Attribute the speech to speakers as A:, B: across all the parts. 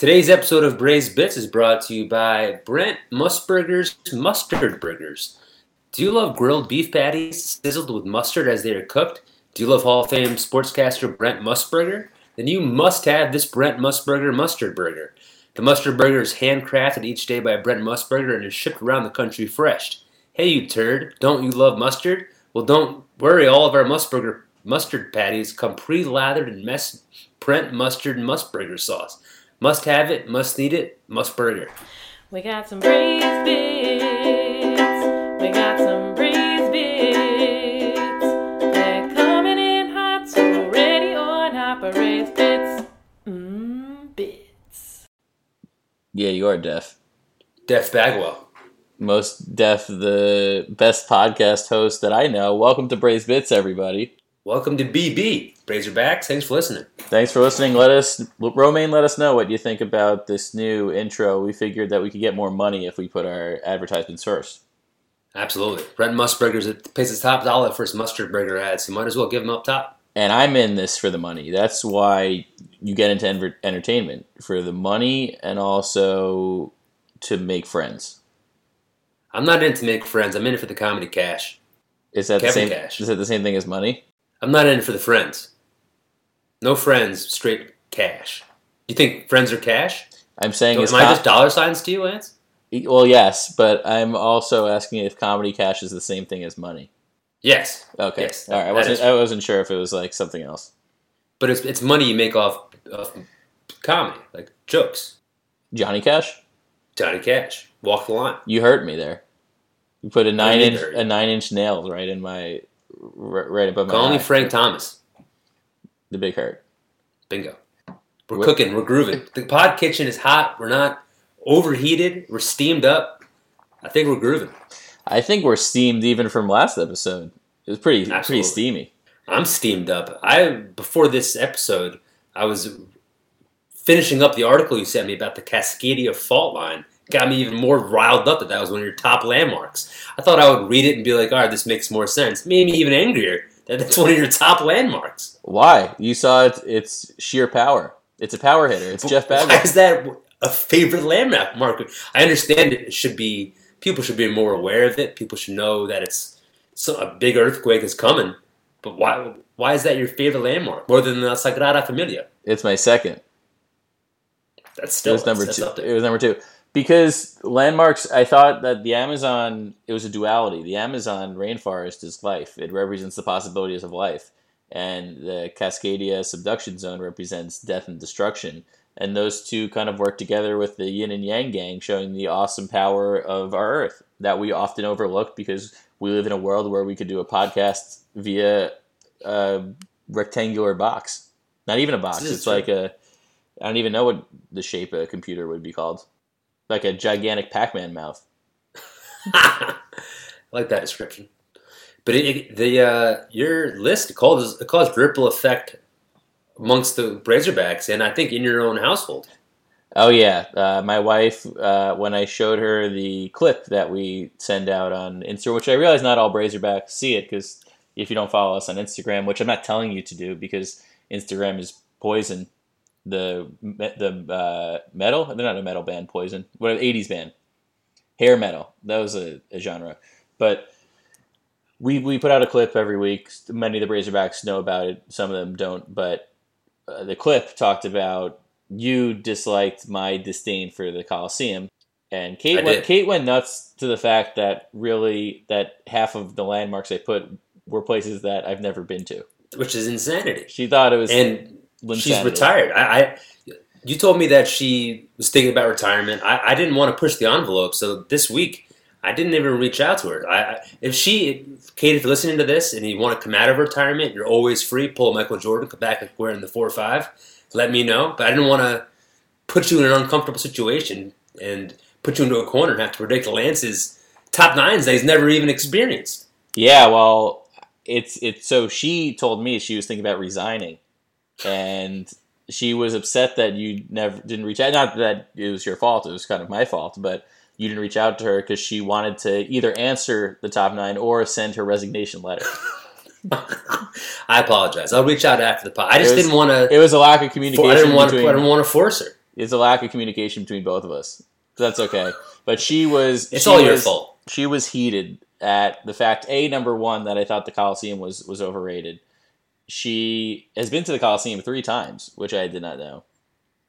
A: Today's episode of Braised Bits is brought to you by Brent Musburger's Mustard Burgers. Do you love grilled beef patties sizzled with mustard as they are cooked? Do you love Hall of Fame sportscaster Brent Musburger? Then you must have this Brent Musburger Mustard Burger. The Mustard Burger is handcrafted each day by Brent Musburger and is shipped around the country fresh. Hey, you turd, don't you love mustard? Well, don't worry, all of our Musburger mustard patties come pre lathered in mess, Brent mustard and Musburger sauce. Must have it, must need it, must burger.
B: We got some braised bits. We got some braised bits. They're coming in hot, so ready or not, but braised bits. Mmm, bits.
C: Yeah, you are deaf.
A: Def Bagwell.
C: Most deaf, the best podcast host that I know. Welcome to Braised Bits, everybody.
A: Welcome to BB. Razorbacks, thanks for listening.
C: Thanks for listening. Let us, Romaine, let us know what you think about this new intro. We figured that we could get more money if we put our advertisements first.
A: Absolutely. Brent Musburger's it pays its top dollar for his mustard burger ads, you might as well give him up top.
C: And I'm in this for the money. That's why you get into enver- entertainment for the money and also to make friends.
A: I'm not in to make friends, I'm in it for the comedy cash.
C: Is that the same?
A: Cash.
C: Is that the same thing as money?
A: I'm not in it for the friends. No friends, straight cash. You think friends are cash?
C: I'm saying
A: Am
C: is
A: I just dollar signs to you, Lance?
C: well, yes, but I'm also asking if comedy cash is the same thing as money.
A: Yes.
C: Okay,
A: Yes,
C: all right. I wasn't. I wasn't sure if it was like something else.
A: But it's, it's money you make off, off comedy, like jokes.
C: Johnny Cash,
A: Johnny Cash. Walk the line.
C: you hurt me there. You put a nine inch a nine inch nail right in my right above my
A: Call me. Frank Thomas.
C: the big heart.
A: Bingo. We're cooking. We're grooving. The pod kitchen is hot. We're not overheated. We're steamed up. I think we're grooving.
C: I think we're steamed even from last episode. It was pretty pretty steamy.
A: I'm steamed up. I before this episode, I was finishing up the article you sent me about the Cascadia fault line. Got me even more riled up that that was one of your top landmarks. I thought I would read it and be like, all right, this makes more sense. Made me even angrier that that's one of your top landmarks.
C: Why? You saw it. It's sheer power. It's a power hitter. It's Jeff
A: Why
C: Bagwell.
A: is that a favorite landmark? Mark? I understand it should be people should be more aware of it. People should know that it's so, a big earthquake is coming. But why? Why is that your favorite landmark more than the Sagrada Familia?
C: It's my second.
A: That's
C: It
A: still
C: was number
A: that's,
C: two. It was number two because landmarks. I thought that the Amazon. It was a duality. The Amazon rainforest is life. It represents the possibilities of life, and the Cascadia subduction zone represents death and destruction. And those two kind of work together with the yin and yang gang, showing the awesome power of our Earth that we often overlook because we live in a world where we could do a podcast via a rectangular box. Not even a box. It's
A: true.
C: like a. I don't even know what the shape of a computer would be called. Like a gigantic Pac-Man mouth.
A: I like that description. But it, it- the uh, your list caused it caused ripple effect amongst the Razorbacks, and I think in your own household.
C: Oh yeah, uh, my wife. Uh, when I showed her the clip that we send out on Instagram, which I realize not all Brazerbacks see it because if you don't follow us on Instagram, which I'm not telling you to do because Instagram is poison. The the uh, metal, they're not a metal band, Poison. What an '80s band, hair metal. That was a, a genre, but we we put out a clip every week. Many of the Razorbacks know about it. Some of them don't. But uh, the clip talked about you disliked my disdain for the Coliseum, and Kate went. Kate went nuts to the fact that really that half of the landmarks I put were places that I've never been to.
A: Which is insanity.
C: She thought it was
A: And she's
C: insanity.
A: retired. I, I you told me that she was thinking about retirement. I, I didn't want to push the envelope, so this week I didn't even reach out to her. I, if she, Kate, if you're listening to this and you want to come out of retirement, you're always free. Pull Michael Jordan, come back like we're in the four or five. Let me know. But I didn't want to put you in an uncomfortable situation and put you into a corner and have to predict Lance's top nines that he's never even experienced.
C: Yeah, well, it's it's so she told me she was thinking about resigning, and she was upset that you never didn't reach out. Not that it was your fault; it was kind of my fault. But you didn't reach out to her because she wanted to either answer the top nine or send her resignation letter.
A: I apologize. I'll reach out after the pod. I just
C: was-
A: didn't want to.
C: It was a lack of
A: I
C: communication
A: didn't want to. I didn't want to force her.
C: It's a lack of communication between both of us. That's okay. But she was.
A: It's
C: she
A: all your fault.
C: She was heated at the fact a number one that I thought the Coliseum was was overrated. She has been to the Coliseum three times, which I did not know.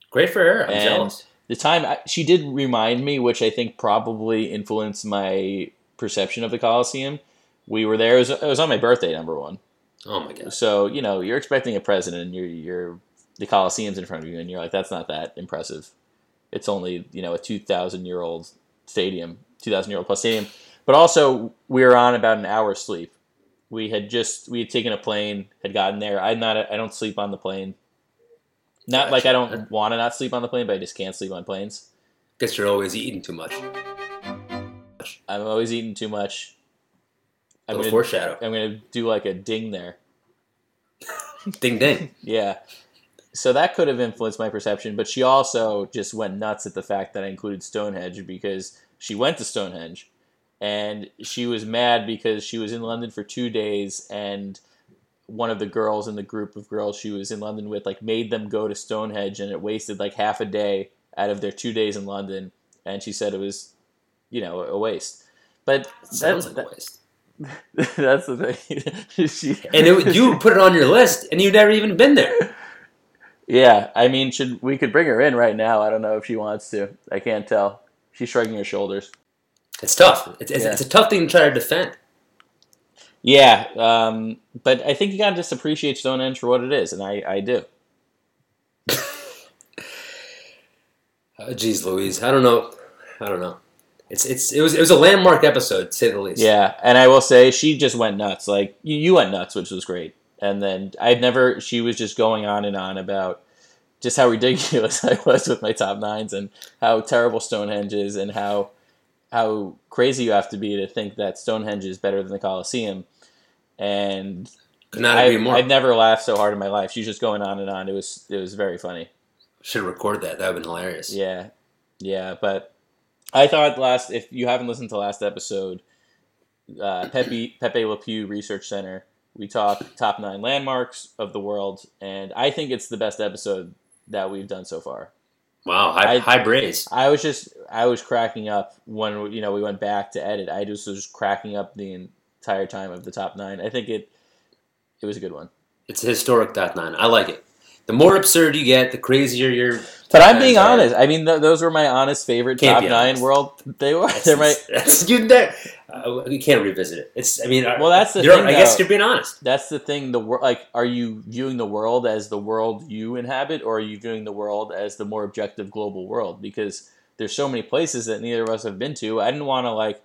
A: Great for her. I'm
C: And-
A: jealous.
C: The time I, she did remind me, which I think probably influenced my perception of the Coliseum. We were there. It was, it was on my birthday, number one.
A: Oh my god!
C: So you know you're expecting a president, and you're you're the Coliseum's in front of you, and you're like, that's not that impressive. It's only you know a two thousand year old stadium, two thousand year old plus stadium. But also we were on about an hour's sleep. We had just we had taken a plane, had gotten there. I'm not I don't sleep on the plane. Not like I don't want to not sleep on the plane, but I just can't sleep on planes.
A: Guess you're always eating too much.
C: I'm always eating too much. I'm gonna,
A: foreshadow.
C: I'm gonna do like a ding there.
A: Ding ding.
C: Yeah. So that could have influenced my perception, but she also just went nuts at the fact that I included Stonehenge because she went to Stonehenge and she was mad because she was in London for two days and one of the girls in the group of girls she was in London with like made them go to Stonehenge and it wasted like half a day out of their two days in London and she said it was you know a waste. But
A: Sounds
C: that's
A: like a waste.
C: that's the thing. she,
A: And it, you put it on your list, and you've never even been there.
C: Yeah, I mean, should we could bring her in right now? I don't know if she wants to. I can't tell. She's shrugging her shoulders.
A: It's tough. It's, it's,
C: Yeah.
A: it's a tough thing to try to defend.
C: Yeah, um, but I think you gotta just appreciate Stonehenge for what it is, and I, I do.
A: Oh, Louise. I don't know. I don't know. It's it's it was it was a landmark episode, to say the least.
C: Yeah, and I will say she just went nuts. Like you, you went nuts, which was great. And then I'd never. She was just going on and on about just how ridiculous I was with my top nines and how terrible Stonehenge is and how how crazy you have to be to think that Stonehenge is better than the Colosseum. And
A: Could not agree more.
C: I've never laughed so hard in my life. She's just going on and on. It was it was very funny.
A: Should have recorded that. That would have been hilarious.
C: Yeah, yeah. But I thought last if you haven't listened to last episode, uh, Pepe Pepe Le Pew Research Center, we talk top nine landmarks of the world, and I think it's the best episode that we've done so far.
A: Wow. High,
C: I-
A: high praise.
C: I was just I was cracking up when you know we went back to edit. I just was cracking up the entire time of the top nine. I think it it was a good one.
A: It's a historic dot nine. I like it. The more absurd you get, the crazier you're.
C: But I'm being
A: are-
C: honest. I mean, th- those were my honest favorite
A: Can't
C: top nine
A: honest.
C: world. They were.
A: That's,
C: They're my.
A: that's, you, that, uh, we can't revisit it. It's. I mean.
C: Well, that's the thing,
A: I guess
C: though.
A: you're being honest.
C: That's the thing. The world, like, are you viewing the world as the world you inhabit, or are you viewing the world as the more objective global world? Because there's so many places that neither of us have been to. I didn't want to like.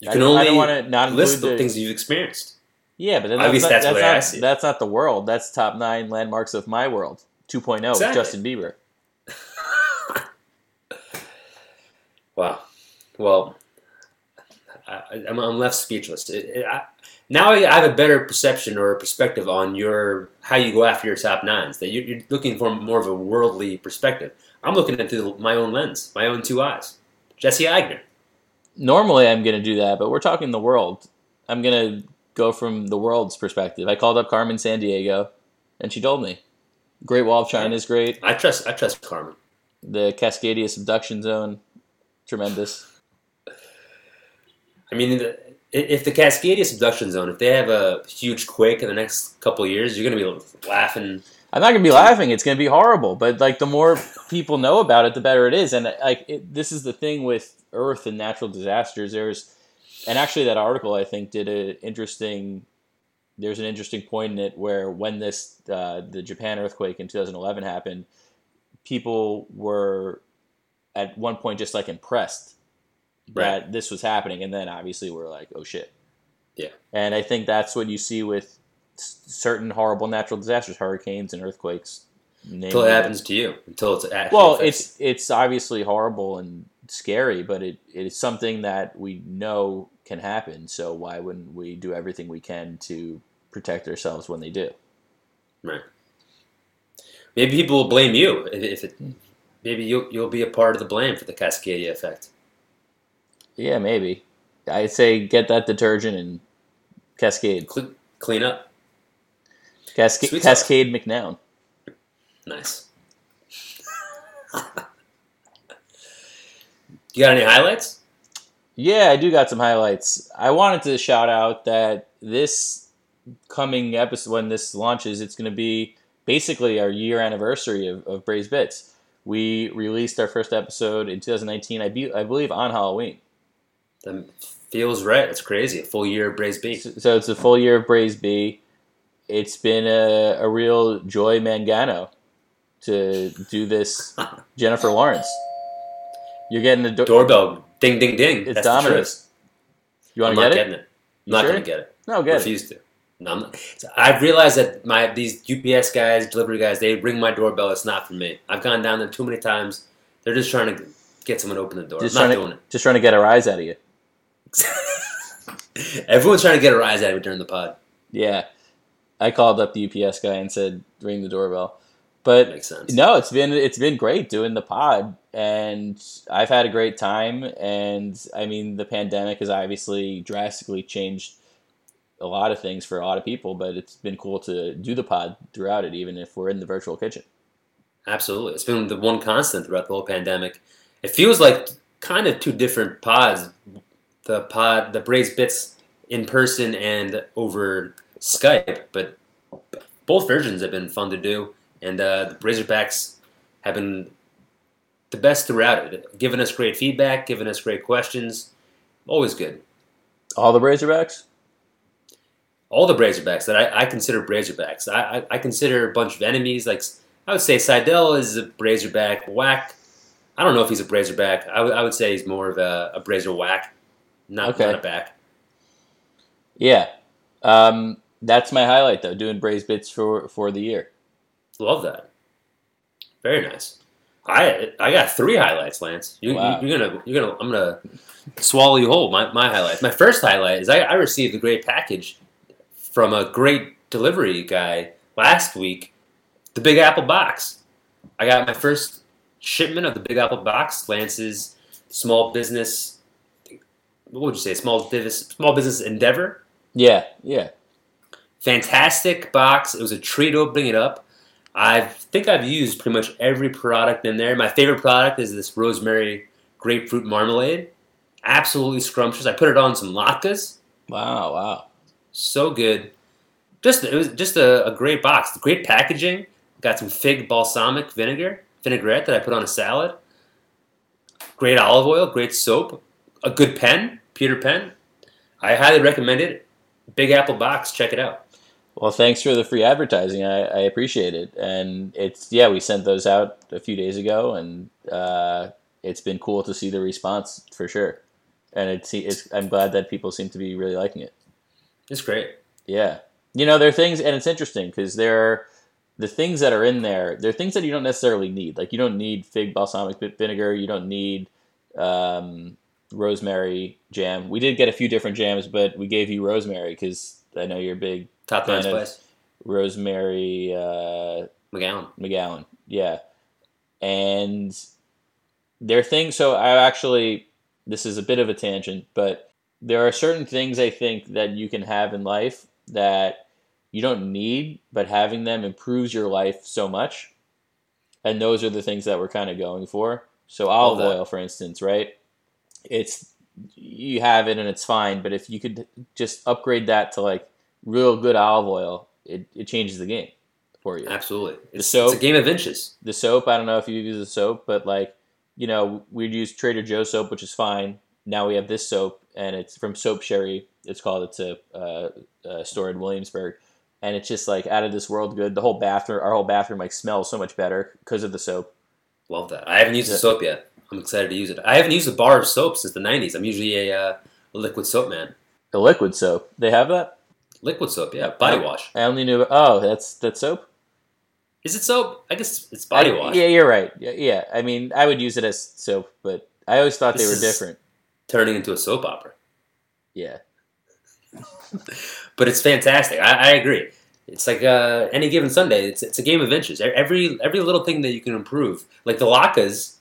A: You
C: I
A: can
C: don't- I
A: only
C: don't wanna not
A: list the
C: the-
A: things you've experienced.
C: Yeah, but then
A: At least
C: that's,
A: that's
C: not,
A: the I
C: that's
A: see
C: not, that's not the world. That's top nine landmarks of my world. 2.0 with
A: Exactly.
C: Justin Bieber.
A: Wow. Well, I, I'm, I'm left speechless. It, it, I, now I have a better perception or perspective on your how you go after your top nines. That you're, you're looking for more of a worldly perspective. I'm looking at through my own lens, my own two eyes. Jesse Agner.
C: Normally, I'm going to do that, but we're talking the world. I'm going to go from the world's perspective. I called up Carmen Sandiego, and she told me, Great Wall of China is great.
A: I trust. I trust Carmen.
C: The Cascadia Subduction Zone, tremendous.
A: I mean, if the Cascadia subduction zone, if they have a huge quake in the next couple of years, you're going to be laughing.
C: I'm not gonna be laughing. It's gonna be horrible. But like the more people know about it, the better it is. And like it, this is the thing with Earth and natural disasters. There's, and actually that article I think did an interesting. There's an interesting point in it where when this uh, the Japan earthquake in 2011 happened, people were at one point just like impressed that this was happening, and then obviously we're like, oh shit.
A: Yeah.
C: And I think that's what you see with certain horrible natural disasters, hurricanes and earthquakes.
A: Until it happens to you. Until it's actually.
C: Well, it's it's obviously horrible and scary, but it, it is something that we know can happen. So why wouldn't we do everything we can to protect ourselves when they do?
A: Right. Maybe people will blame you if, if it. Hmm. Maybe you'll you'll be a part of the blame for the Cascadia effect.
C: Yeah, maybe. I'd say get that detergent and Cascade,
A: Cle- clean up. Sweet sauce.
C: Cascade McNown.
A: Nice. You got any highlights?
C: Yeah, I do got some highlights. I wanted to shout out that this coming episode, when this launches, it's going to be basically our year anniversary of, of Braised Bits. We released our first episode in 2019, I, be, I believe, on Halloween.
A: That feels right. It's crazy. A full year of Braised B.
C: So, it's a full year of Braised B. It's been a, a real joy mangano to do this Jennifer Lawrence. You're getting the do-
A: Doorbell. Ding, ding, ding.
C: It's
A: That's
C: Domino's. You.
A: I'm
C: want to
A: not
C: get it?
A: getting it. I'm not
C: sure?
A: going to get it.
C: No, get it.
A: Refuse to. No, I'm not. So I've realized that my these UPS guys, delivery guys, they ring my doorbell. It's not for me. I've gone down there too many times. They're just trying to get someone to open the door.
C: Just
A: I'm not doing
C: to just trying to get a rise out of you.
A: Everyone's trying to get a rise out of me during the pod.
C: Yeah, I called up the UPS guy and said ring the doorbell. But
A: makes sense.
C: no, it's been it's been great doing the pod, and I've had a great time. And I mean, the pandemic has obviously drastically changed a lot of things for a lot of people, but it's been cool to do the pod throughout it, even if we're in the virtual kitchen.
A: Absolutely. It's been the one constant throughout the whole pandemic. It feels like kind of two different pods. The pod, the Braised bits in person and over Skype, but both versions have been fun to do. And uh, the Razorbacks have been the best throughout it, giving us great feedback, giving us great questions. Always good.
C: All the Razorbacks.
A: all the Brazerbacks that I, I consider Brazerbacks. I, I, I consider a bunch of enemies. Like I would say, Seidel is a Brazerback. Whack. I don't know if he's a Brazerback. I would- I would say he's more of a, a Brazer whack, not,
C: Okay.
A: not a back.
C: Yeah, um, that's my highlight though. Doing Braised bits for for the year.
A: Love that. Very nice. I I got three highlights, Lance. You,
C: Wow.
A: you, are gonna you're gonna I'm gonna swallow you whole. My my highlights. My first highlight is I, I received a great package from a great delivery guy last week. The Big Apple box. I got my first shipment of the Big Apple box. Lance's small business. What would you say? Small business small business endeavor
C: Yeah, yeah.
A: fantastic box. It was a treat opening it up. I think I've used pretty much every product in there. My favorite product is this rosemary grapefruit marmalade. Absolutely scrumptious. I put it on some latkes.
C: Wow, wow.
A: So good. Just it was just a, a great box. Great packaging. Got some fig balsamic vinegar vinaigrette that I put on a salad. Great olive oil. Great soap. A good pen. Peter pen. I highly recommend it. Big Apple box. Check it out.
C: Well, thanks for the free advertising. I, I appreciate it. And it's yeah, we sent those out a few days ago, and uh, it's been cool to see the response for sure. And it's, it's I'm glad that people seem to be really liking it.
A: It's great.
C: Yeah, you know, there are things, and it's interesting because there are the things that are in there. There are things that you don't necessarily need. Like you don't need fig balsamic vinegar. You don't need um, rosemary jam. We did get a few different jams, but we gave you rosemary because I know you're a big
A: Top nine spice.
C: rosemary uh,
A: McGowan.
C: McGowan. Yeah, and their thing. So I actually, this is a bit of a tangent, but there are certain things I think that you can have in life that you don't need, but having them improves your life so much. And those are the things that we're kind of going for. So olive oil, for instance, right? It's you have it and it's fine, but if you could just upgrade that to like real good olive oil, it, it changes the game for you
A: Absolutely. It's,
C: soap.
A: it's a game of inches.
C: the soap. I don't know if you use the soap, but like you know, we'd use Trader Joe's soap, which is fine. Now we have this soap, and it's from Soap Sherry. It's called. It's a uh, uh, store in Williamsburg, and it's just like out of this world good. The whole bathroom, our whole bathroom, like smells so much better because of the soap.
A: Love that. I haven't used the soap yet. I'm excited to use it. I haven't used a bar of soap since the 90s. I'm usually a, uh, liquid soap man.
C: The liquid soap, they have that.
A: Liquid soap, yeah. Body wash.
C: I only knew. Oh, that's that's soap.
A: Is it soap? I guess it's body
C: I-
A: wash.
C: Yeah, you're right. Yeah, yeah. I mean, I would use it as soap, but I always thought they were different.
A: Turning into a soap opera.
C: Yeah.
A: But it's fantastic. I, I agree. It's like uh, any given Sunday. It's, it's a game of inches. Every every little thing that you can improve. Like the latkes,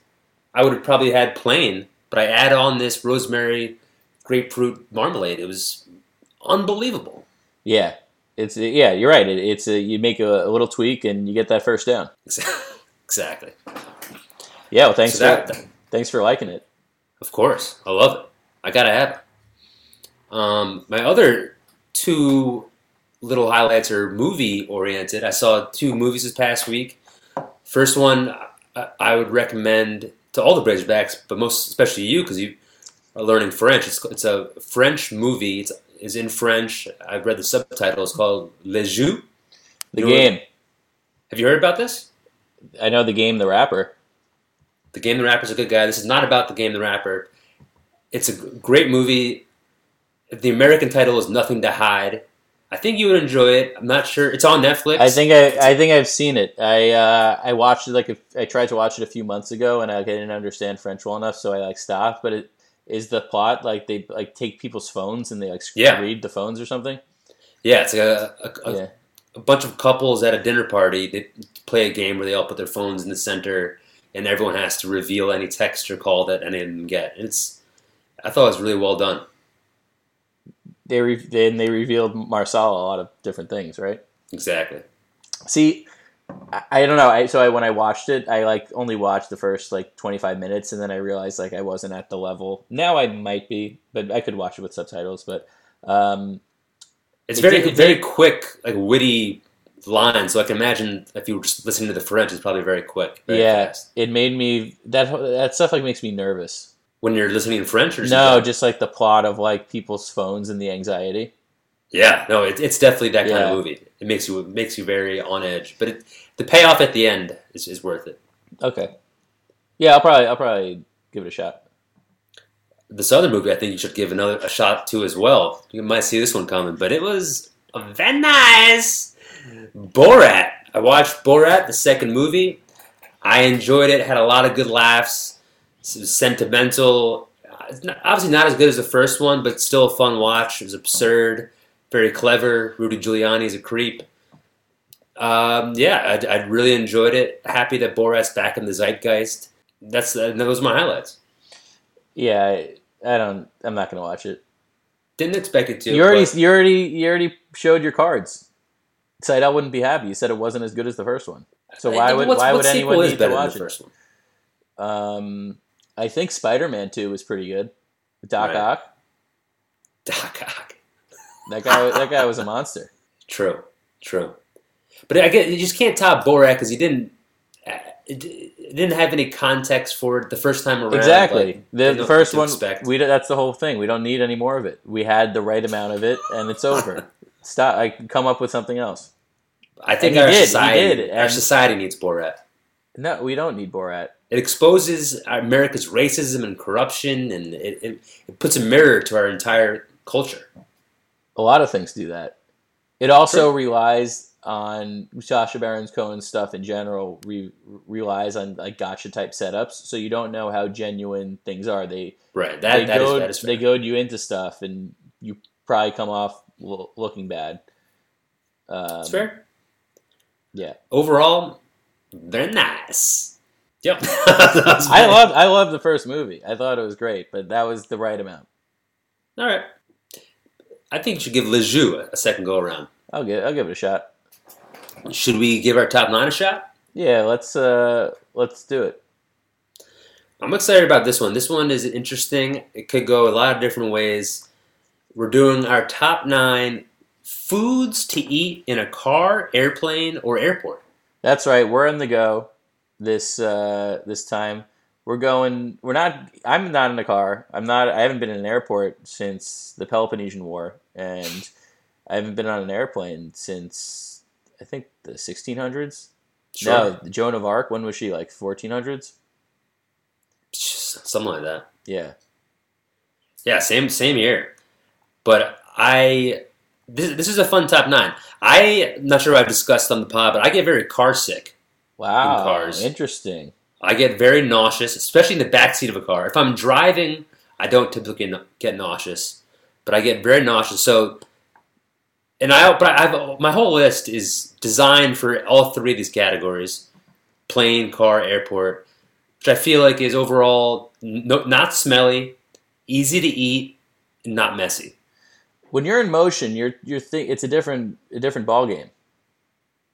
A: I would have probably had plain, but I add on this rosemary grapefruit marmalade. It was unbelievable.
C: Yeah. It's yeah, you're right. It, it's a, you make a, a little tweak and you get that first down.
A: exactly.
C: Yeah, well, thanks
A: So that,
C: for thanks for liking it.
A: Of course, I love it. I gotta have it. Um, my other two little highlights are movie oriented. I saw two movies this past week. First one, I, I would recommend to all the Razorbacks, but most especially you because you are learning French. It's, it's a French movie. It's, it's in French. I've read the subtitle. It's called Le Jeu.
C: The
A: You know what-
C: game.
A: Have you heard about this?
C: I know the game, the rapper.
A: The Game the rapper is a good guy. This is not about the Game the Rapper. It's a great movie. The American title is Nothing to Hide. I think you would enjoy it. I'm not sure. It's on Netflix.
C: I think I, I think I've seen it. I uh, I watched it like a, I tried to watch it a few months ago, and I didn't understand French well enough, so I like stopped. But it is the plot like they like take people's phones and they like
A: Yeah.
C: read the phones or something.
A: Yeah, it's like a, a, a,
C: yeah,
A: a bunch of couples at a dinner party. They play a game where they all put their phones in the center, and everyone has to reveal any text or call that any of them get. And it's, I thought it was really well done.
C: They re- then they revealed Marcel a lot of different things, right?
A: Exactly.
C: See, I, I don't know. I so I when I watched it, I like only watched the first like twenty five minutes, and then I realized like I wasn't at the level. Now I might be, but I could watch it with subtitles. But um,
A: It's
C: It
A: very
C: did- it
A: very
C: did-
A: quick, like witty lines. So I can imagine if you were just listening to the French, it's probably very quick. Very
C: yeah,
A: fast.
C: it made me that that stuff like makes me nervous.
A: When you're listening in French, or just
C: No, just like the plot of like people's phones and the anxiety.
A: yeah, no, it, it's definitely that kind
C: Yeah.
A: of movie. It makes you it makes you very on edge, but it, the payoff at the end is, is worth it.
C: Okay, yeah, I'll probably I'll probably give it a shot.
A: This other movie, I think you should give another a shot to as well. You might see this one coming, but it was very nice. Borat. I watched Borat, the second movie. I enjoyed it. Had a lot of good laughs. Sentimental. Uh, obviously not as good as the first one, but still a fun watch. It was absurd, very clever. Rudy Giuliani's a creep. Um, yeah, I, I really enjoyed it. Happy that Borat's back in the zeitgeist. That's uh, those are my highlights.
C: Yeah, I, I don't. I'm not gonna watch it.
A: Didn't expect it to.
C: You already
A: but-
C: you already you already showed your cards. Said I wouldn't be happy. You said it wasn't as good as the first one. So why would why would anyone need to watch
A: the
C: it?
A: first one?
C: Um, I think Spider Man Two was pretty good. Doc
A: Right.
C: Ock,
A: Doc Ock.
C: that guy that guy was a monster.
A: True, true. But I get you just can't top Borat because he didn't. uh, didn't have any context for it the first time around.
C: Exactly.
A: like,
C: the the first one,
A: expect.
C: we that's the whole thing. We don't need any more of it. We had the right amount of it, and it's over. Stop. I come up with something else.
A: I think
C: and
A: our
C: did,
A: society, our society needs Borat.
C: No, we don't need Borat.
A: It exposes America's racism and corruption, and it, it, it puts a mirror to our entire culture.
C: A lot of things do that. It also relies on Sacha Baron Cohen's stuff in general. Re, relies on like gotcha type setups, so you don't know how genuine things are. They
A: Right. That
C: they
A: that is
C: goad,
A: that is
C: they goad you into stuff, and you probably come off lo- looking bad. Um,
A: That's fair.
C: Yeah,
A: Overall, very nice. Yep.
C: I love I love the first movie. I thought it was great, but that was the right amount.
A: All right. I think you should give Le Jeu a second go around.
C: I'll give I'll give it a shot.
A: Should we give our top nine a shot?
C: Yeah, let's uh let's do it.
A: I'm excited about this one. This one is interesting. It could go a lot of different ways. We're doing our top nine foods to eat in a car, airplane, or airport.
C: That's right. We're on the go this uh, this time. We're going. We're not. I'm not in a car. I'm not. I haven't been in an airport since the Peloponnesian War, and I haven't been on an airplane since I think the 1600s. No, Joan of Arc. When was she? Like 1400s.
A: Something like that.
C: Yeah.
A: Yeah, same same year. But I this, this is a fun top nine. I'm not sure I've discussed on the pod, but I get very car sick.
C: Wow.
A: cars.
C: Interesting.
A: I get very nauseous, especially in the back seat of a car. If I'm driving, I don't typically get nauseous, but I get very nauseous. So, and I but I have my whole list is designed for all three of these categories: plane, car, airport, which I feel like is overall no, not smelly, easy to eat, and not messy.
C: When you're in motion, you're you're think it's a different a different ball game.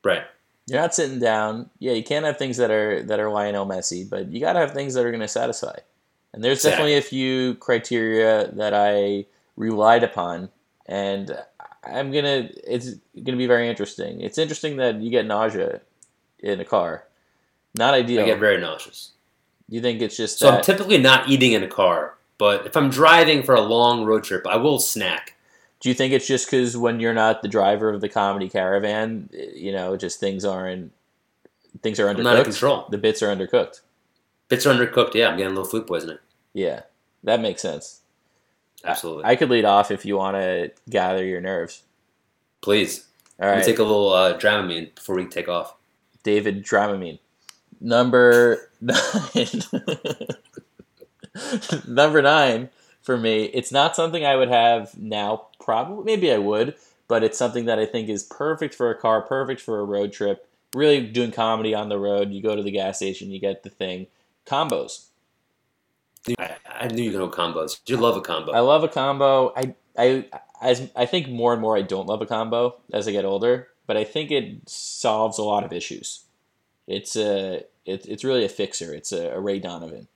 A: Right.
C: You're not sitting down. Yeah, you can't have things that are that are Lionel Messi, but you got to have things that are going to satisfy. And there's definitely a few criteria that I relied upon, and I'm gonna. It's gonna be very interesting. It's interesting that you get nausea in a car. Not ideal.
A: I get very nauseous.
C: you think it's just
A: So I'm typically not eating in a car, but if I'm driving for a long road trip, I will snack.
C: Do you think it's just because when you're not the driver of the comedy caravan, you know, just things aren't things are
A: I'm not in
C: undercooked.
A: control.
C: The bits are undercooked.
A: Bits are undercooked. Yeah, I'm getting a little food poisoning.
C: Yeah, that makes sense.
A: Absolutely.
C: I could lead off if you want to gather your nerves.
A: Please.
C: All
A: me take a little uh, Dramamine before we take off.
C: David Dramamine. Number nine. Number nine for me. It's not something I would have now. Probably, maybe I would, but it's something that I think is perfect for a car, perfect for a road trip. Really doing comedy on the road. You go to the gas station, you get the thing. Combos.
A: I, I knew you going to combos. You love a combo.
C: I love a combo. I I as I think more and more I don't love a combo as I get older, but I think it solves a lot of issues. It's a it, it's really a fixer. It's a, a Ray Donovan.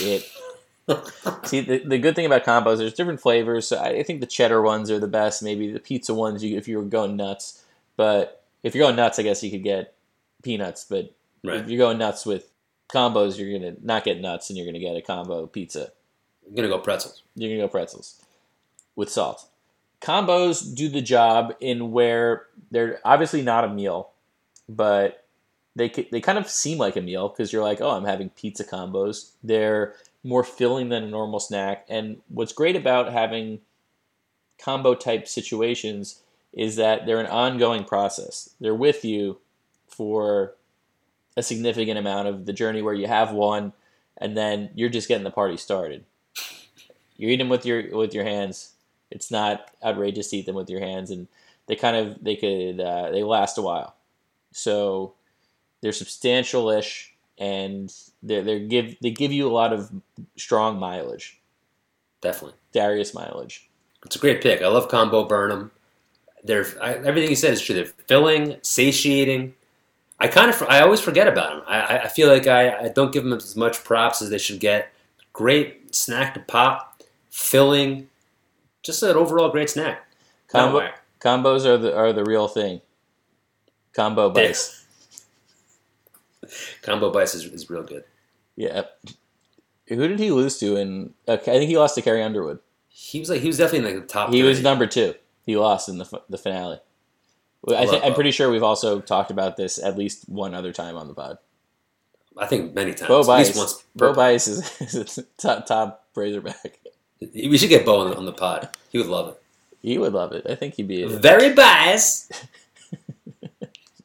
C: It see the, the good thing about combos. There's different flavors. So I, I think the cheddar ones are the best. Maybe the pizza ones. You, if you were going nuts, but if you're going nuts, I guess you could get peanuts. But
A: right.
C: if you're going nuts with combos, you're gonna not get nuts, and you're gonna get a combo pizza.
A: I'm going to go pretzels.
C: You're gonna go pretzels with salt. Combos do the job in where they're obviously not a meal, but they they kind of seem like a meal because you're like, oh, I'm having pizza combos. They're more filling than a normal snack. And what's great about having combo type situations is that they're an ongoing process. They're with you for a significant amount of the journey where you have one and then you're just getting the party started. You're eating them with your with your hands. It's not outrageous to eat them with your hands, and they kind of they could uh, they last a while. So they're substantial-ish, and they they give they give you a lot of strong mileage,
A: Definitely.
C: Darius mileage.
A: It's a great pick. I love combo Burnham. They're I, everything you said is true. They're filling, satiating. I kind of I always forget about them. I, I- feel like I, I don't give them as much props as they should get. Great snack to pop, filling, just an overall great snack.
C: Combo combos are the are the real thing. Combo bites.
A: Combo bites is, is real good.
C: Yeah. Who did he lose to? In I think he lost to Carrie Underwood.
A: He was like he was definitely in like the top.
C: He was number two. He lost in the the finale. I I'm
A: Bo.
C: pretty sure we've also talked about this at least one other time on the pod.
A: I think many times.
C: Bo
A: At
C: Bice,
A: least once.
C: Bo Bice is, is a top top Razorback.
A: We should get Bo on the, on the pod. He would love it.
C: He would love it. I think he'd be
A: Very biased.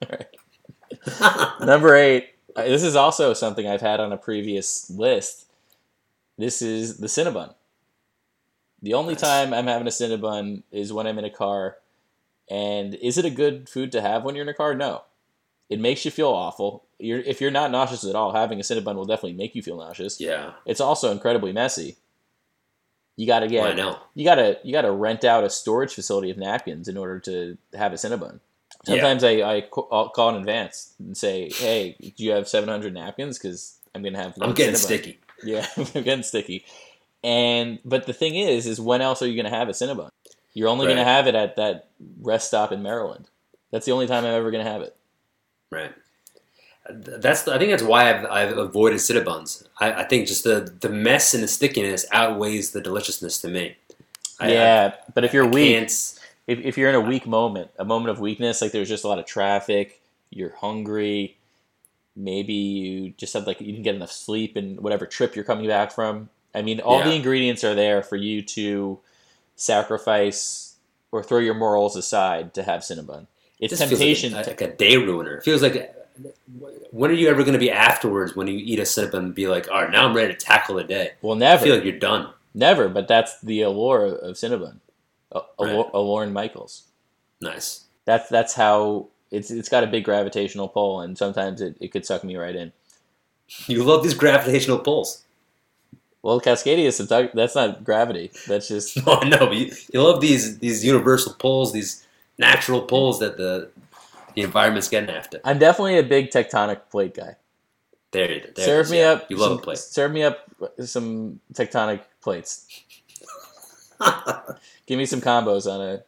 A: All right.
C: number eight. Uh, This is also something I've had on a previous list. This is the Cinnabon. The only
A: Nice.
C: time I'm having a Cinnabon is when I'm in a car. And is it a good food to have when you're in a car? No. It makes you feel awful. You're, if you're not nauseous at all, having a Cinnabon will definitely make you feel nauseous.
A: yeah.
C: It's also incredibly messy. You gotta get
A: I know.
C: you gotta you gotta rent out a storage facility of napkins in order to have a Cinnabon.
A: Yeah.
C: Sometimes I, I I'll call in advance and say, "Hey, do you have 700 napkins? Because I'm gonna have."
A: I'm getting
C: Cinnabon."
A: sticky.
C: Yeah, I'm getting sticky. And but the thing is, is when else are you gonna have a Cinnabon? You're only gonna have it at that rest stop in Maryland. That's the only time I'm ever gonna have it.
A: Right. That's I think that's why I've, I've avoided Cinnabons. I, I think just the, the mess and the stickiness outweighs the deliciousness to me. I-
C: yeah, but if you're
A: I
C: weak, if, if you're in a weak moment, a moment of weakness, like there's just a lot of traffic, you're hungry, maybe you just have like you didn't get enough sleep and whatever trip you're coming back from. I mean, all the ingredients are there for you to sacrifice or throw your morals aside to have Cinnabon. It's
A: This
C: temptation.
A: like a, like a day ruiner. It feels like when are you ever going to be afterwards when you eat a Cinnabon and be like, all right, now I'm ready to tackle the day.
C: well,
A: I
C: never,
A: feel like you're done.
C: never. But that's the allure of Cinnabon. A-
A: Right.
C: Alluring Michaels.
A: Nice.
C: That's that's how it's it's got a big gravitational pull, and sometimes it, it could suck me right in.
A: You love these gravitational pulls.
C: Well, Cascadia is subduct- that's not gravity. That's just
A: No, I know, but you, you love these these universal pulls, these natural pulls that the The environment's getting after.
C: I'm definitely a big tectonic plate guy.
A: There you there
C: serve me
A: yeah.
C: up.
A: You love
C: some,
A: a plate.
C: Serve me up some tectonic plates. Give me some combos on a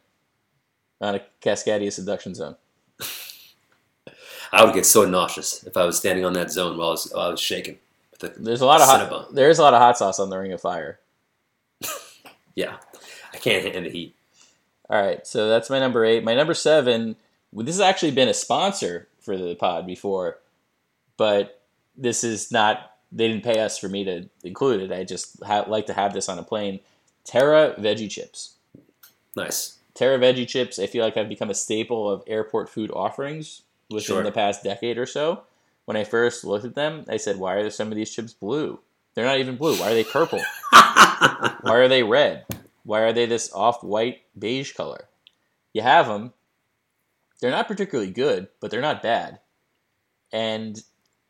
C: on a Cascadia seduction zone.
A: I would get so nauseous if I was standing on that zone while I was, while I was shaking. The-
C: There's a lot of hot,
A: Cinnabon.
C: there's a lot of hot sauce on the Ring of Fire.
A: yeah, I can't handle the heat.
C: All right, so that's my number eight. My number seven. This has actually been a sponsor for the pod before, but this is not. They didn't pay us for me to include it. I just ha- like to have this on a plane. Terra veggie chips.
A: Nice.
C: Terra veggie chips. I feel like have become a staple of airport food offerings within
A: Sure.
C: the past decade or so. When I first looked at them, I said, "Why are some of these chips blue? They're not even blue. Why are they purple? Why are they red? Why are they this off-white beige color? You have them. They're not particularly good, but they're not bad. And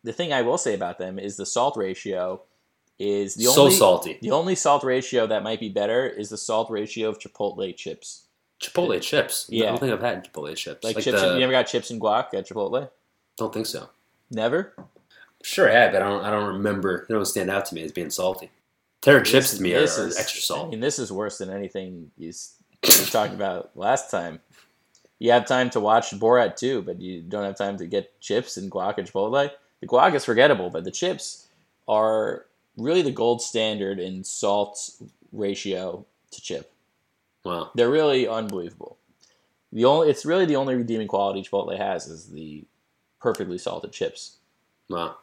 C: the thing I will say about them is the salt ratio is the
A: so
C: only
A: salty.
C: the only salt ratio that might be better is the salt ratio of Chipotle chips.
A: Chipotle chips.
C: Yeah, I
A: don't think I've had Chipotle chips.
C: Like,
A: Like,
C: chips,
A: the,
C: you never got chips and guac at Chipotle?
A: don't think so.
C: Never.
A: Sure, I have, but I don't. I don't remember. They don't stand out to me as being salty. Terra chips to me are,
C: is-
A: extra
C: salty.
A: I
C: mean, this is worse than anything you talked about last time. You have time to watch Borat 2, but you don't have time to get chips and guac at Chipotle. The guac is forgettable, but the chips are really the gold standard in salt ratio to chip.
A: Wow.
C: They're really unbelievable. The only it's really the only redeeming quality Chipotle has is the perfectly salted chips.
A: Wow.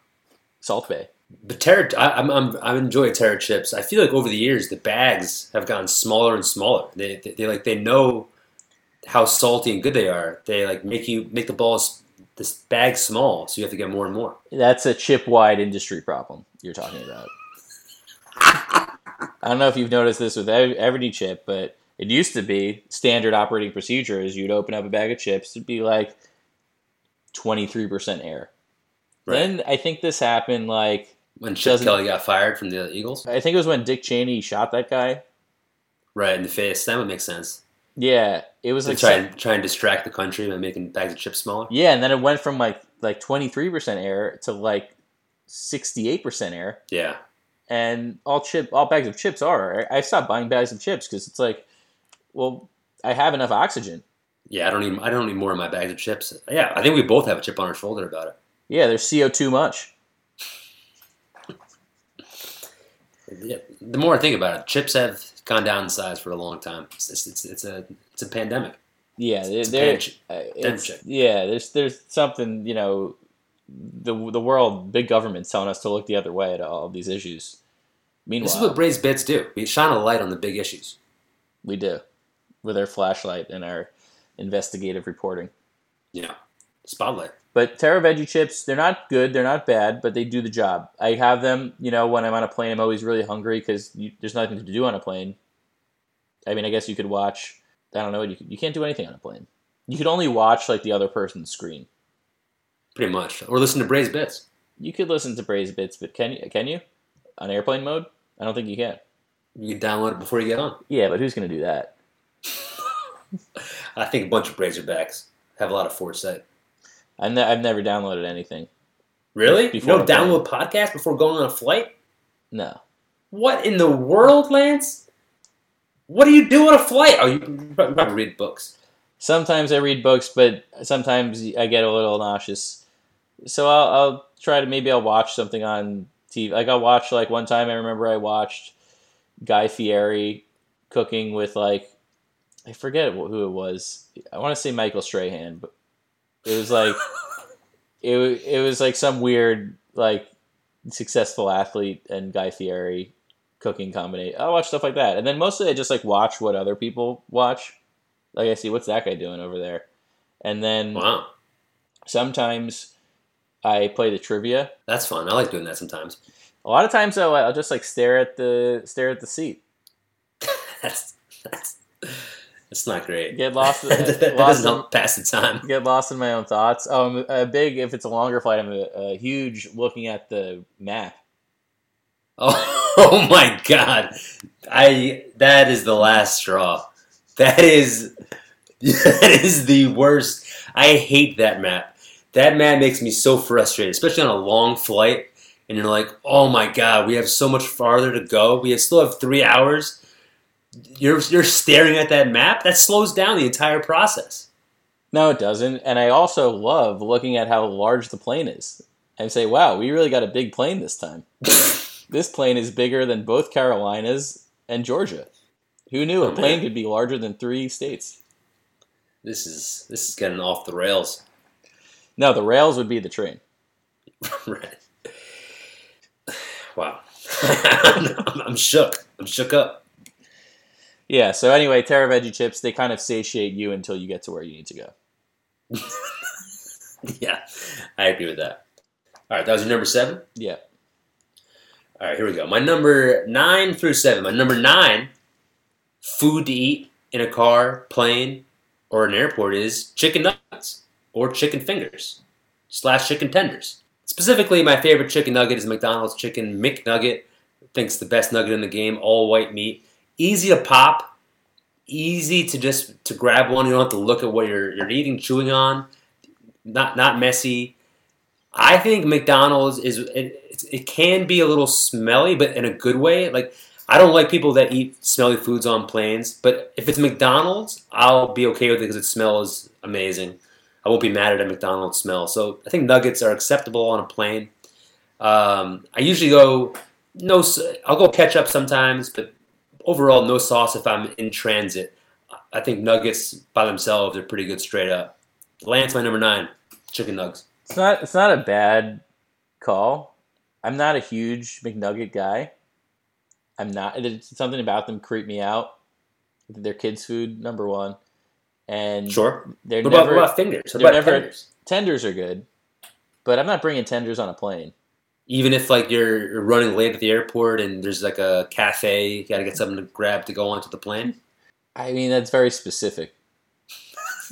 C: Salt Bae.
A: But Terra, I, I'm, I'm, I enjoy Terra chips. I feel like over the years the bags have gotten smaller and smaller. They, they, they like they know how salty and good they are. They like make you make the balls this bag small, so you have to get more and more.
C: That's a chip wide industry problem you're talking about. I don't know if you've noticed this with ev- every chip, but it used to be standard operating procedure is you'd open up a bag of chips, it'd be like 23% air.
A: Right.
C: Then I think this happened like,
A: When Chip Kelly got fired from the Eagles,
C: I think it was when Dick Cheney shot that guy.
A: right in the face, that would make sense.
C: Yeah, it was like
A: try
C: some-
A: try and distract the country by making bags of chips smaller.
C: yeah, and then it went from like like 23% air to like 68% air.
A: Yeah,
C: and all chip all bags of chips are. I stopped buying bags of chips because it's like, well, I have enough oxygen.
A: yeah. I don't need I don't need more of my bags of chips. Yeah, I think we both have a chip on our shoulder about it.
C: Yeah, there's CO two much.
A: Yeah, the more I think about it, chips have gone down in size for a long time. It's, it's, it's, it's a it's a pandemic.
C: Yeah, they're,
A: It's a
C: they're-
A: pan chip.
C: uh, it's- yeah. There's there's something you know, the the world, big government's telling us to look the other way at all of these issues. Meanwhile,
A: This is what Braised Bits do. We shine a light on the big issues.
C: we do with our flashlight and our investigative reporting.
A: Yeah, spotlight.
C: But Terra Veggie chips, they're not good, they're not bad, but they do the job. I have them, you know, when I'm on a plane, I'm always really hungry because there's nothing to do on a plane. I mean, I guess you could watch, I don't know, you, you can't do anything on a plane. You could only watch, like, the other person's screen.
A: Pretty much. Or listen to Braised Bits.
C: You could listen to Braze Bits, but can you? Can you? On airplane mode? I don't think you can.
A: You can download it before you get on.
C: Yeah, but who's going to do that?
A: I think a bunch of Razorbacks have a lot of foresight.
C: I've, ne- I've never downloaded anything.
A: Really?
C: Before
A: no
C: plane.
A: download podcast before going on a flight?
C: No.
A: What in the world, Lance? What do you do on a flight? Oh, you probably read books.
C: Sometimes I read books, but sometimes I get a little nauseous. So I'll, I'll try to maybe I'll watch something on TV. Like I'll watch like one time I remember I watched Guy Fieri cooking with like I forget who it was. I want to say Michael Strahan, but it was like it it was like some weird like successful athlete and Guy Fieri cooking combination. I watch stuff like that, and then mostly I just like watch what other people watch. Like I see what's that guy doing over there, and then
A: Wow,
C: sometimes I play the trivia.
A: that's fun. I like doing that sometimes.
C: A lot of times though, I'll just like stare at the stare at the seat,
A: That's that's that's not great.
C: get lost,
A: that, that- that
C: lost
A: doesn't
C: in,
A: help pass the time.
C: get lost in my own thoughts. Oh, I'm a big if it's a longer flight, I'm a, a huge looking at the map.
A: Oh, oh my god, I that is the last straw. That is that is the worst. I hate that map. That map makes me so frustrated, especially on a long flight. And you're like, oh my god, we have so much farther to go. We still have three hours. You're you're staring at that map. That slows down the entire process.
C: No, it doesn't. And I also love looking at how large the plane is and say, wow, we really got a big plane this time. this plane is bigger than both Carolinas and Georgia. Who knew
A: Oh,
C: a plane
A: man.
C: could be larger than three states?
A: This is this is getting off the rails.
C: No, the rails would be the train.
A: right. Wow. I'm, I'm shook. I'm shook up.
C: Yeah, so anyway, Terra Veggie chips, they kind of satiate you until you get to where you need to go.
A: Yeah, I agree with that. All right, that was your number seven.
C: Yeah.
A: All right, here we go. My number nine through seven. My number nine, food to eat in a car, plane, or an airport is chicken nuggets or chicken fingers slash chicken tenders. Specifically, my favorite chicken nugget is McDonald's chicken McNugget. I think it's the best nugget in the game. All white meat, easy to pop, easy to just to grab one. You don't have to look at what you're you're eating, chewing on. Not not messy. I think McDonald's is it, it, it can be a little smelly, but in a good way. Like I don't like people that eat smelly foods on planes, but if it's McDonald's, I'll be okay with it because it smells amazing. I won't be mad at a McDonald's smell. So I think nuggets are acceptable on a plane. Um, I usually go no. I'll go ketchup sometimes, but overall no sauce if I'm in transit. I think nuggets by themselves are pretty good straight up. Lance, my number nine, chicken nugs.
C: It's not it's not a bad call. I'm not a huge McNugget guy. I'm not it's something about them creep me out. They're kids' food, number one. And
A: Sure.
C: they're
A: What about,
C: never
A: what about fingers? What about
C: never-
A: tenders?
C: tenders are good. But I'm not bringing tenders on a plane.
A: Even if like you're you're running late at the airport and there's like a cafe, you gotta get something to grab to go onto the plane.
C: I mean, that's very specific.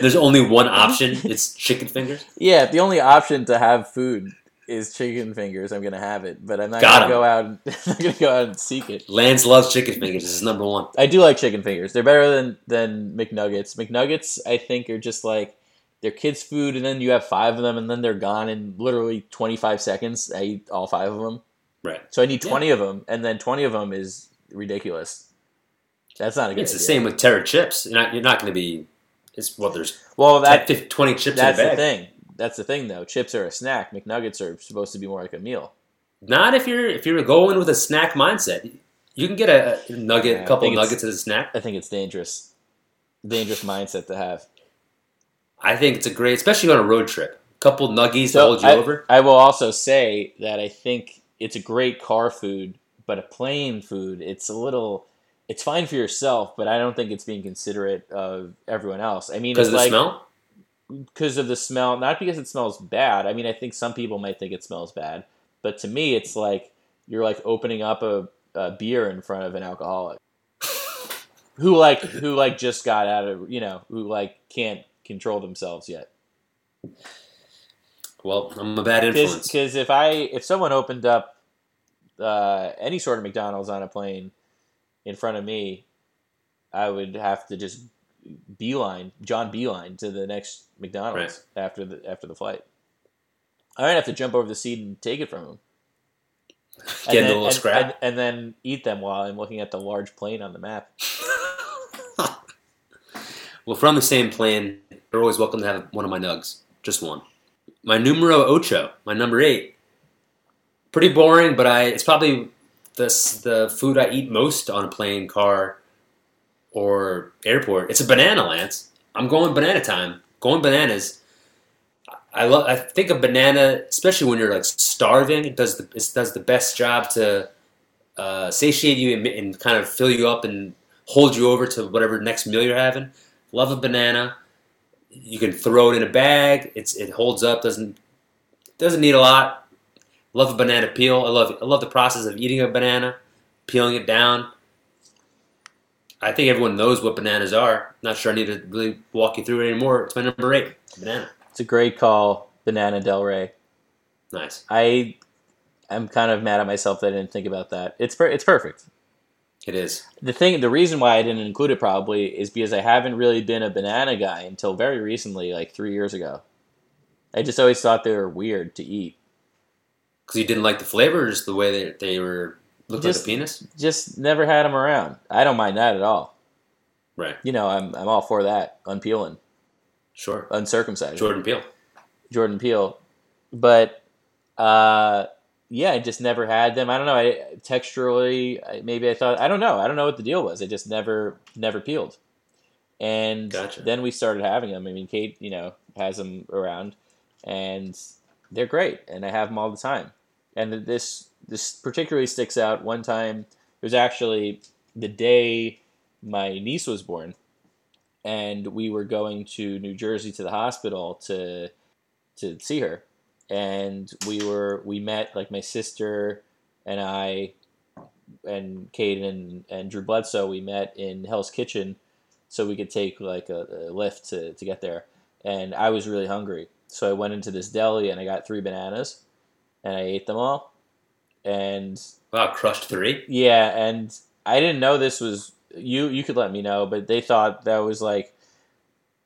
A: there's only one option. It's chicken fingers.
C: Yeah, the only option to have food is chicken fingers, I'm gonna have it. But I'm not
A: Got
C: gonna go out. I'm not gonna go out and seek it.
A: Lance loves chicken fingers. This is number one.
C: I do like chicken fingers. They're better than than McNuggets. McNuggets, I think, are just like they're kids' food, and then you have five of them, and then they're gone in literally 25 seconds. I eat all five of them,
A: Right.
C: so I need 20 of them, and then 20 of them is ridiculous. That's not a good.
A: It's the same with Terra chips. You're not, you're not going to be. It's what there's
C: Well, that
A: 10, 20 chips
C: that's the thing. That's the thing, though. Chips are a snack. McNuggets are supposed to be more like a meal.
A: Not if you're if you're going with a snack mindset. You can get a a nugget,
C: Yeah,
A: couple nuggets as a snack.
C: I think it's dangerous. Dangerous mindset to have.
A: I think it's a great, especially on a road trip. A couple nuggies to hold you
C: I,
A: over.
C: I will also say that I think it's a great car food, but a plane food, it's a little. It's fine for yourself, but I don't think it's being considerate of everyone else. I mean,
A: Because the
C: like
A: smell?
C: Because of the smell, not because it smells bad. I mean, I think some people might think it smells bad, but to me, it's like you're like opening up a, a beer in front of an alcoholic who like who like just got out of you know who like can't control themselves yet.
A: Well, I'm a bad influence.
C: Because if I if someone opened up uh, any sort of McDonald's on a plane in front of me, I would have to just beeline John beeline to the next McDonald's after the after the flight. I might have to jump over the seat and take it from him.
A: Get in a little
C: and,
A: scrap.
C: and, and then eat them while I'm looking at the large plane on the map.
A: well, on the same plane, you're always welcome to have one of my nugs. Just one. My numero ocho, my number eight. Pretty boring, but I it's probably the the food I eat most on a plane, car, or airport. It's a banana, Lance. I'm going banana time. Going bananas. I love. I think a banana, especially when you're like starving, it does the it does the best job to uh, satiate you and, and kind of fill you up and hold you over to whatever next meal you're having. Love a banana. You can throw it in a bag. It's it holds up. Doesn't doesn't need a lot. Love a banana peel. I love I love the process of eating a banana, peeling it down. I think everyone knows what bananas are. Not sure I need to really walk you through it anymore. It's my number eight. Banana.
C: It's a great call, Banana Del Rey.
A: Nice.
C: I am kind of mad at myself that I didn't think about that. It's per- it's perfect.
A: It is.
C: The thing, the reason why I didn't include it probably is because I haven't really been a banana guy until very recently, like three years ago. I just always thought they were weird to eat.
A: Because you didn't like the flavors, the way that they were looked
C: Just-
A: like a penis.
C: Just never had them around. I don't mind that at all.
A: Right.
C: You know, I'm I'm all for that. Unpeeling,
A: Sure.
C: uncircumcised.
A: Jordan Peele.
C: Jordan Peele, but uh, yeah, I just never had them. I don't know. I texturally, I- maybe I thought I don't know. I don't know what the deal was. I just never never peeled, and
A: Gotcha.
C: then we started having them. I mean, Kate, you know, has them around, and they're great, and I have them all the time. And this this particularly sticks out. One time, it was actually the day my niece was born, and we were going to New Jersey to the hospital to to see her, and we were we met like my sister and I and Kate and, and Drew Bledsoe. We met in Hell's Kitchen, so we could take like a, a lift to to get there. And I was really hungry, so I went into this deli and I got three bananas, and I ate them all. And
A: Wow, crushed three.
C: yeah, and I didn't know this was you. You could let me know, but they thought that was like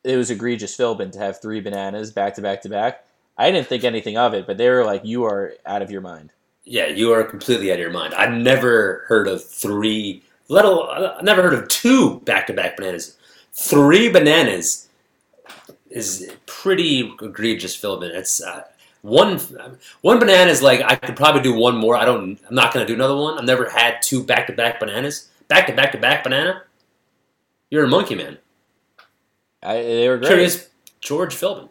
C: it was egregious Philbin to have three bananas back to back to back. I didn't think anything of it, but they were like, "You are out of your mind."
A: Yeah, you are completely out of your mind. I've never heard of three, let alone, I've never heard of two back-to-back bananas. Three bananas is pretty egregious, Philbin. It's uh, one one banana is like I could probably do one more. I don't. I'm not going to do another one. I've never had two back-to-back bananas. Back-to-back-to-back banana. You're a monkey man.
C: I, they were great.
A: Curious, George Philbin.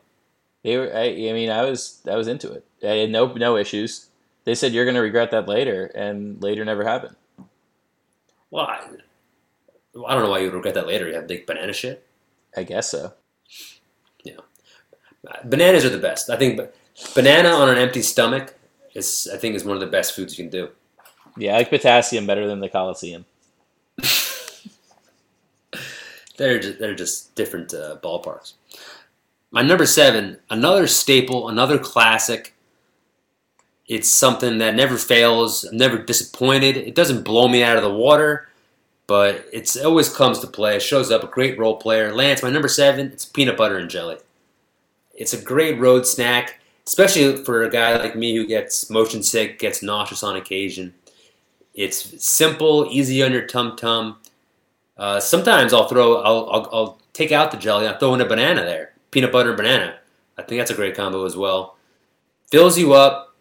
C: They were. I, I mean, I was. I was into it. I had no no issues. They said you're going to regret that later, and later never happened.
A: Well, I, I don't know why you would regret that later. You have big banana shit.
C: I guess so.
A: Yeah, Bananas are the best. I think ba- banana on an empty stomach is, I think, is one of the best foods you can do.
C: Yeah, I like potassium better than the Coliseum.
A: They're just, they're just different uh, ballparks. My number seven, another staple, another classic. It's something that never fails. I'm never disappointed. It doesn't blow me out of the water, but it's it always comes to play. It shows up. A great role player. Lance, my number seven. It's peanut butter and jelly. It's a great road snack, especially for a guy like me who gets motion sick, gets nauseous on occasion. It's simple, easy on your tum tum. Uh, sometimes I'll throw, I'll, I'll, I'll take out the jelly, I'll throw in a banana there, peanut butter and banana. I think that's a great combo as well. Fills you up,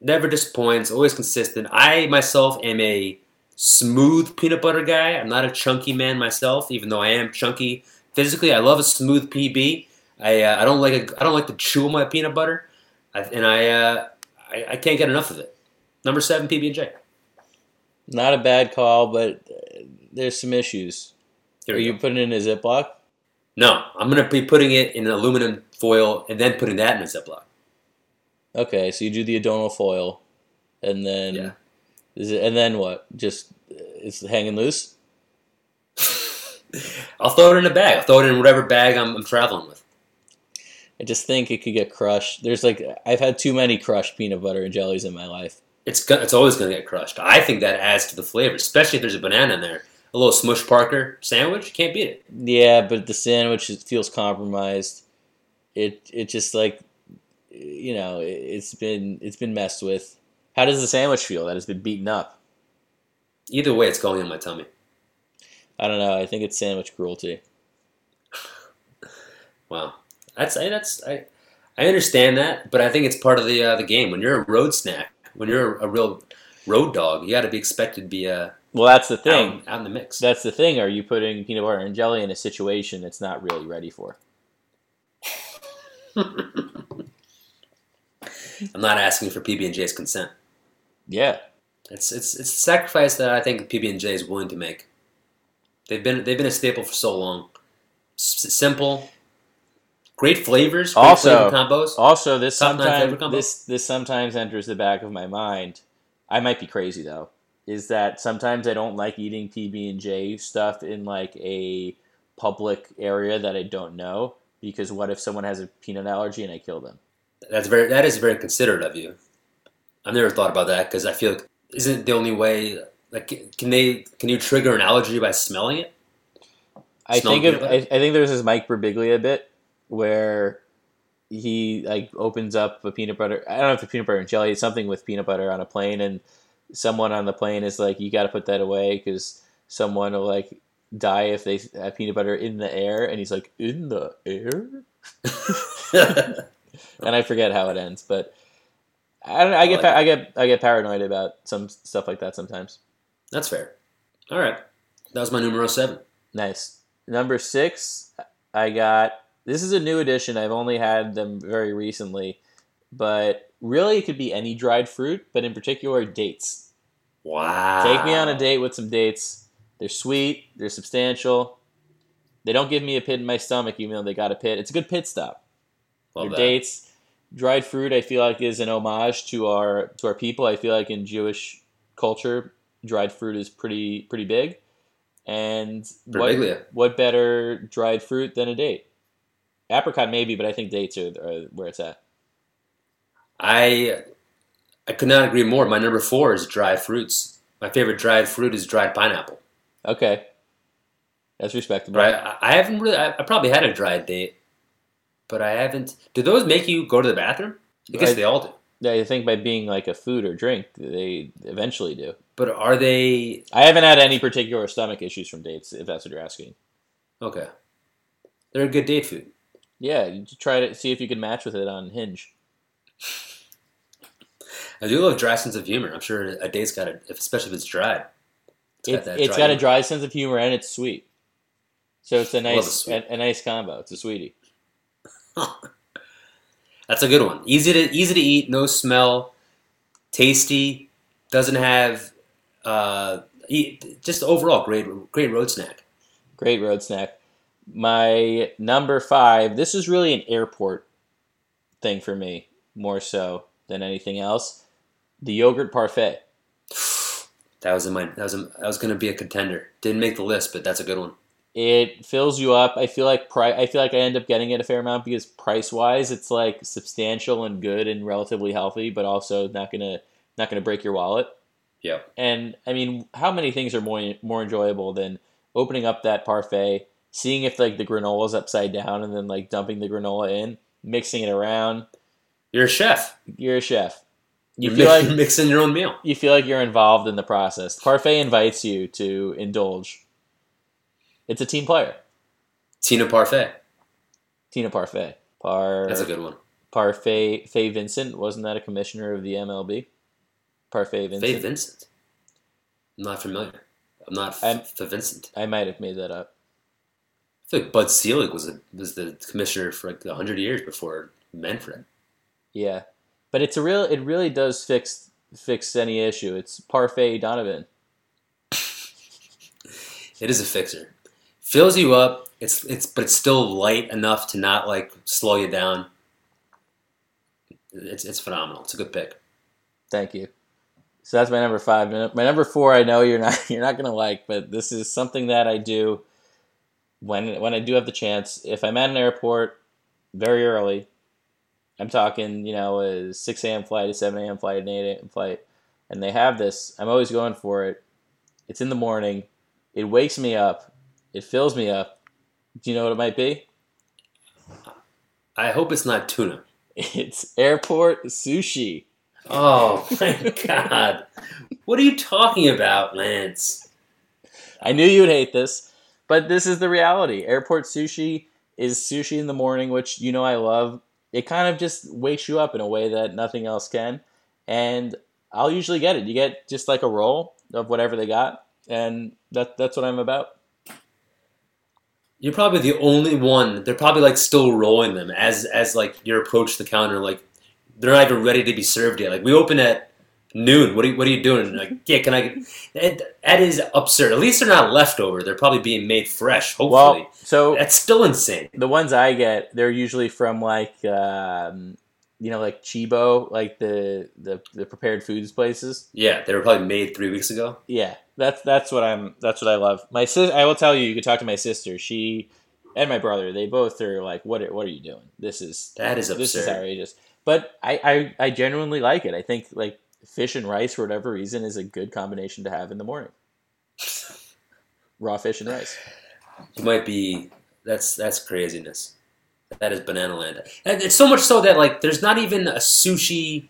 A: never disappoints, always consistent. I myself am a smooth peanut butter guy. I'm not a chunky man myself, even though I am chunky physically. I love a smooth PB. I, uh, I don't like a, I don't like to chew my peanut butter, and I, uh, I I can't get enough of it. Number seven PB and J.
C: Not a bad call, but there's some issues.
A: Here
C: Are you
A: go.
C: putting it in a Ziploc?
A: No, I'm gonna be putting it in an aluminum foil and then putting that in a Ziploc.
C: Okay, so you do the Adonal foil, and then
A: Yeah.
C: is it, and then what? Just it's hanging loose.
A: I'll throw it in a bag. I'll throw it in whatever bag I'm, I'm traveling with.
C: I just think it could get crushed. There's like I've had too many crushed peanut butter and jellies in my life.
A: It's it's always gonna get crushed. I think that adds to the flavor, especially if there's a banana in there. A little Smush Parker sandwich, can't beat it.
C: Yeah, but the sandwich feels compromised. It it just like you know it, it's been it's been messed with. How does the sandwich feel that has been beaten up?
A: Either way, it's going in my tummy.
C: I don't know. I think it's sandwich cruelty.
A: Wow, that's I, that's I, I understand that, but I think it's part of the uh, the game. When you're a road snack, when you're a real road dog, you got to be expected to be a.
C: Well, that's the thing.
A: out, out in the mix.
C: That's the thing. Are you putting peanut butter and jelly in a situation it's not really ready for?
A: I'm not asking for PB and J's consent.
C: Yeah.
A: It's it's it's a sacrifice that I think PB and J is willing to make. They've been they've been a staple for so long. S- simple, great flavors, great
C: Also-
A: flavor combos.
C: Also, this
A: Top
C: sometimes
A: combo?
C: this this sometimes enters the back of my mind. I might be crazy though. Is that sometimes I don't like eating PB and J stuff in like a public area that I don't know because what if someone has a peanut allergy and I kill them?
A: That's very that is very considerate of you. I've never thought about that because I feel like isn't it the only way Like, can they? Can you trigger an allergy by smelling it?
C: I
A: Smell
C: think of I. I think there's this Mike Birbiglia bit where he like opens up a peanut butter. I don't know if it's peanut butter and jelly. It's something with peanut butter on a plane, and someone on the plane is like, "You got to put that away because someone will like die if they have peanut butter in the air." And he's like, "In the air?" And I forget how it ends, but I don't. know, I get
A: I like
C: I get I get paranoid about some stuff like that sometimes.
A: That's fair. All right, that was my numero seven.
C: Nice. Number six, I got. This is a new edition. I've only had them very recently, but really it could be any dried fruit, but in particular dates.
A: Wow.
C: Take me on a date with some dates. They're sweet. They're substantial. They don't give me a pit in my stomach, even though they got a pit. It's a good pit stop.
A: Love
C: dates, dried fruit. I feel like is an homage to our to our people. I feel like in Jewish culture, dried fruit is pretty pretty big. And what, what better dried fruit than a date? Apricot maybe, but I think dates are, are where it's at.
A: I I could not agree more. My number four is dried fruits. My favorite dried fruit is dried pineapple.
C: Okay, that's respectable.
A: Right? I, I haven't really. I, I probably had a dried date, but I haven't. Do those make you go to the bathroom? I guess
C: I-
A: they all do.
C: Yeah, I think by being like a food or drink, they eventually do.
A: But are they
C: I haven't had any particular stomach issues from dates, if that's what you're asking.
A: okay? They're a good date food.
C: Yeah, try to see if you can match with it on Hinge.
A: I do love dry sense of humor. I'm sure a date's got it, especially if it's dry.
C: It's,
A: that
C: it's
A: dry
C: got a dry sense of humor and it's sweet. So it's a nice a, a nice combo. It's a sweetie.
A: That's a good one. Easy to easy to eat, no smell, tasty, doesn't have uh, eat, just overall great great road snack.
C: Great road snack. My number five. This is really an airport thing for me, more so than anything else. The yogurt parfait.
A: That was in my that was in, that was going to be a contender. Didn't make the list, but that's a good one.
C: It fills you up. I feel like pri- I feel like I end up getting it a fair amount because price wise, it's like substantial and good and relatively healthy, but also not gonna not gonna break your wallet.
A: Yeah.
C: And I mean, how many things are more more enjoyable than opening up that parfait, seeing if like the granola's upside down, and then like dumping the granola in, mixing it around.
A: You're a chef.
C: You're a chef. You
A: You're
C: feel like
A: mixing your own meal.
C: you feel like you're involved in the process. Parfait invites you to indulge. It's a team player.
A: Tina Parfait.
C: Tina Parfait. Par
A: That's a good one.
C: Parfait Fay Vincent wasn't that a commissioner of the MLB? Parfait Vincent.
A: Fay Vincent. I'm not familiar. I'm not
C: I'm-
A: f- Vincent.
C: I might have made that up.
A: I feel like Bud Selig was a, was the commissioner for like hundred years before Manfred.
C: Yeah, but it's a real. It really does fix fix any issue. It's Parfait Donovan.
A: It is a fixer. Fills you up. It's it's but it's still light enough to not like slow you down. It's it's phenomenal. It's a good pick.
C: Thank you. So that's my number five. My number four, I know you're not you're not gonna like, but this is something that I do when when I do have the chance. If I'm at an airport very early, I'm talking you know a six a.m. flight, a seven a.m. flight, an eight a.m. flight, and they have this. I'm always going for it. It's in the morning. It wakes me up. It fills me up. Do you know what it might be?
A: I hope it's not tuna.
C: It's airport sushi.
A: Oh my god! What are you talking about, Lance?
C: I knew you would hate this, but this is the reality. Airport sushi is sushi in the morning, which you know I love. It kind of just wakes you up in a way that nothing else can. And I'll usually get it. You get just like a roll of whatever they got, and that that's what I'm about.
A: You're probably the only one. They're probably like still rolling them as as like you approach the counter. Like they're not even ready to be served yet. Like we open at noon. What are you, what are you doing? Like yeah, can I? get- That, that is absurd. At least they're not leftover. They're probably being made fresh. Hopefully,
C: Well, so
A: that's still insane.
C: the ones I get, they're usually from like um, you know like Chibo, like the the, the prepared foods places.
A: Yeah, they were probably made three weeks ago.
C: Yeah, that's that's what I'm. That's what I love. My sis, I will tell you. You could talk to my sister. She and my brother. They both are like, "What? Are, what are you doing? This is
A: That is
C: this is outrageous." But I, I, I genuinely like it. I think like fish and rice for whatever reason is a good combination to have in the morning. Raw fish and rice.
A: You might be. That's that's craziness. That is banana land. And it's so much so that like there's not even a sushi,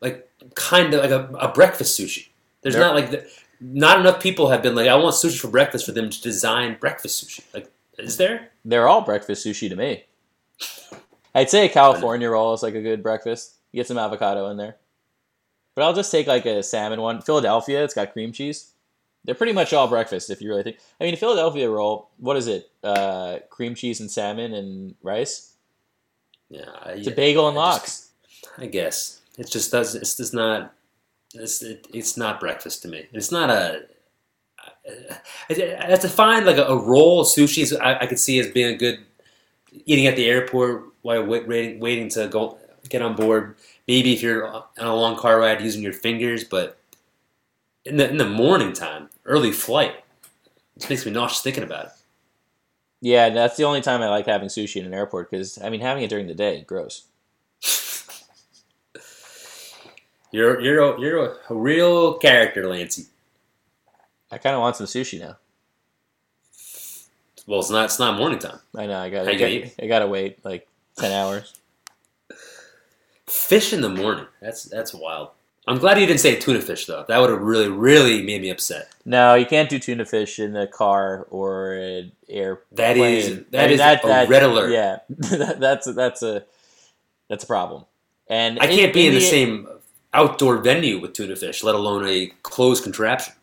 A: like kind of like a, a breakfast sushi. There's
C: There-
A: not like the, not enough people have been like I want sushi for breakfast for them to design breakfast sushi. Like, is there?
C: They're all breakfast sushi to me. I'd say a California roll is like a good breakfast. You get some avocado in there. But I'll just take like a salmon one. Philadelphia, it's got cream cheese. They're pretty much all breakfast if you really think. I mean, a Philadelphia roll, what is it? Uh, cream cheese and salmon and rice?
A: Yeah,
C: It's a bagel and
A: I just-
C: lox.
A: I guess it just does. It's just not. It's it, it's not breakfast to me. It's not a. I, I have to find like a, a roll of sushi. I, I could see as being a good eating at the airport while wait, waiting waiting to go get on board. Maybe if you're on a long car ride using your fingers, but in the in the morning time, early flight, it makes me nauseous thinking about it.
C: Yeah, that's the only time I like having sushi in an airport because, I mean, having it during the day, gross.
A: You're you're a, you're a, real character, Lancey.
C: I kind of want some sushi now.
A: Well, it's not it's not morning time.
C: I know, I gotta,
A: you gonna eat?
C: I gotta wait like 10 hours.
A: Fish in the morning. That's that's wild. I'm glad you didn't say tuna fish though. That would have really, really made me upset.
C: No, you can't do tuna fish in a car or an air.
A: That is that
C: I mean,
A: is
C: that-
A: a
C: that-
A: red alert.
C: Yeah, that, that's that's a that's a problem. And
A: I can't be in the
C: the
A: same outdoor venue with tuna fish, let alone a closed contraption.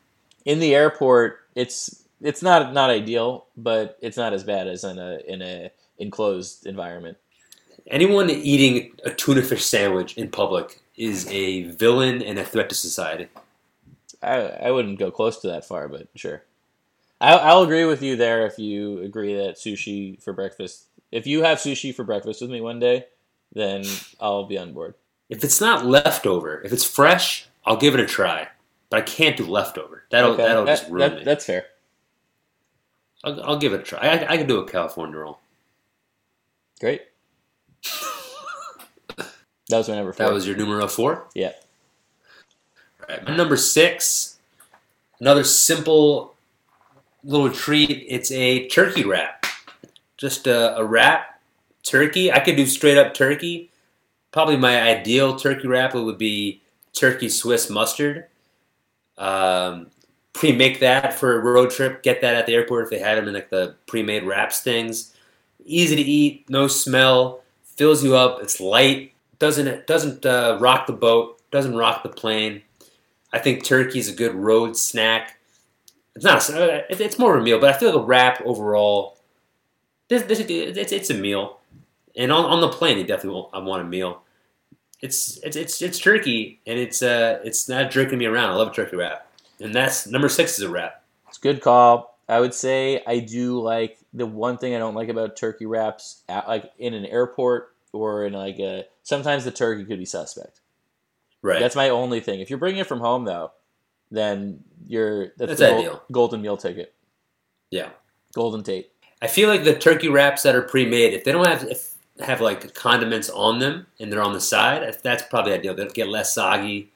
C: in the airport. It's it's not not ideal, but it's not as bad as in a in a enclosed environment.
A: Anyone eating a tuna fish sandwich in public is a villain and a threat to society.
C: I I wouldn't go close to that far, but sure. I, I'll agree with you there if you agree that sushi for breakfast. If you have sushi for breakfast with me one day, then I'll be on board.
A: If it's not leftover, if it's fresh, I'll give it a try. But I can't do leftover. That'll
C: Okay,
A: that'll
C: that-
A: just ruin
C: that-
A: me.
C: That's fair.
A: I'll, I'll give it a try. I, I can do a California roll.
C: Great. That was my number four.
A: That was your numero four.
C: Yeah.
A: All right, my number six. Another simple little treat. It's a turkey wrap. Just a, a wrap turkey. I could do straight up turkey. Probably my ideal turkey wrap would be turkey Swiss mustard. Um, pre-make that for a road trip. Get that at the airport if they had them in like the pre-made wraps things. Easy to eat, no smell, fills you up. It's light, doesn't doesn't uh, rock the boat, doesn't rock the plane. I think turkey's a good road snack. It's not. A, it's more of a meal, but I feel like a wrap overall. This, this it's, it's a meal, and on, on the plane, you definitely want, I want a meal. It's it's it's it's turkey, and it's uh it's not jerking me around. I love a turkey wrap, and that's number six is a wrap.
C: It's good call. I would say I do like the one thing I don't like about turkey wraps, at, like in an airport or in like a. Sometimes the turkey could be suspect.
A: Right.
C: That's my only thing. If you're bringing it from home though, then you're that's,
A: That's
C: the
A: ideal.
C: golden meal ticket,
A: yeah.
C: golden Tate.
A: I feel like the turkey wraps that are pre-made, if they don't have if have like condiments on them and they're on the side, that's probably ideal. They'll get less soggy,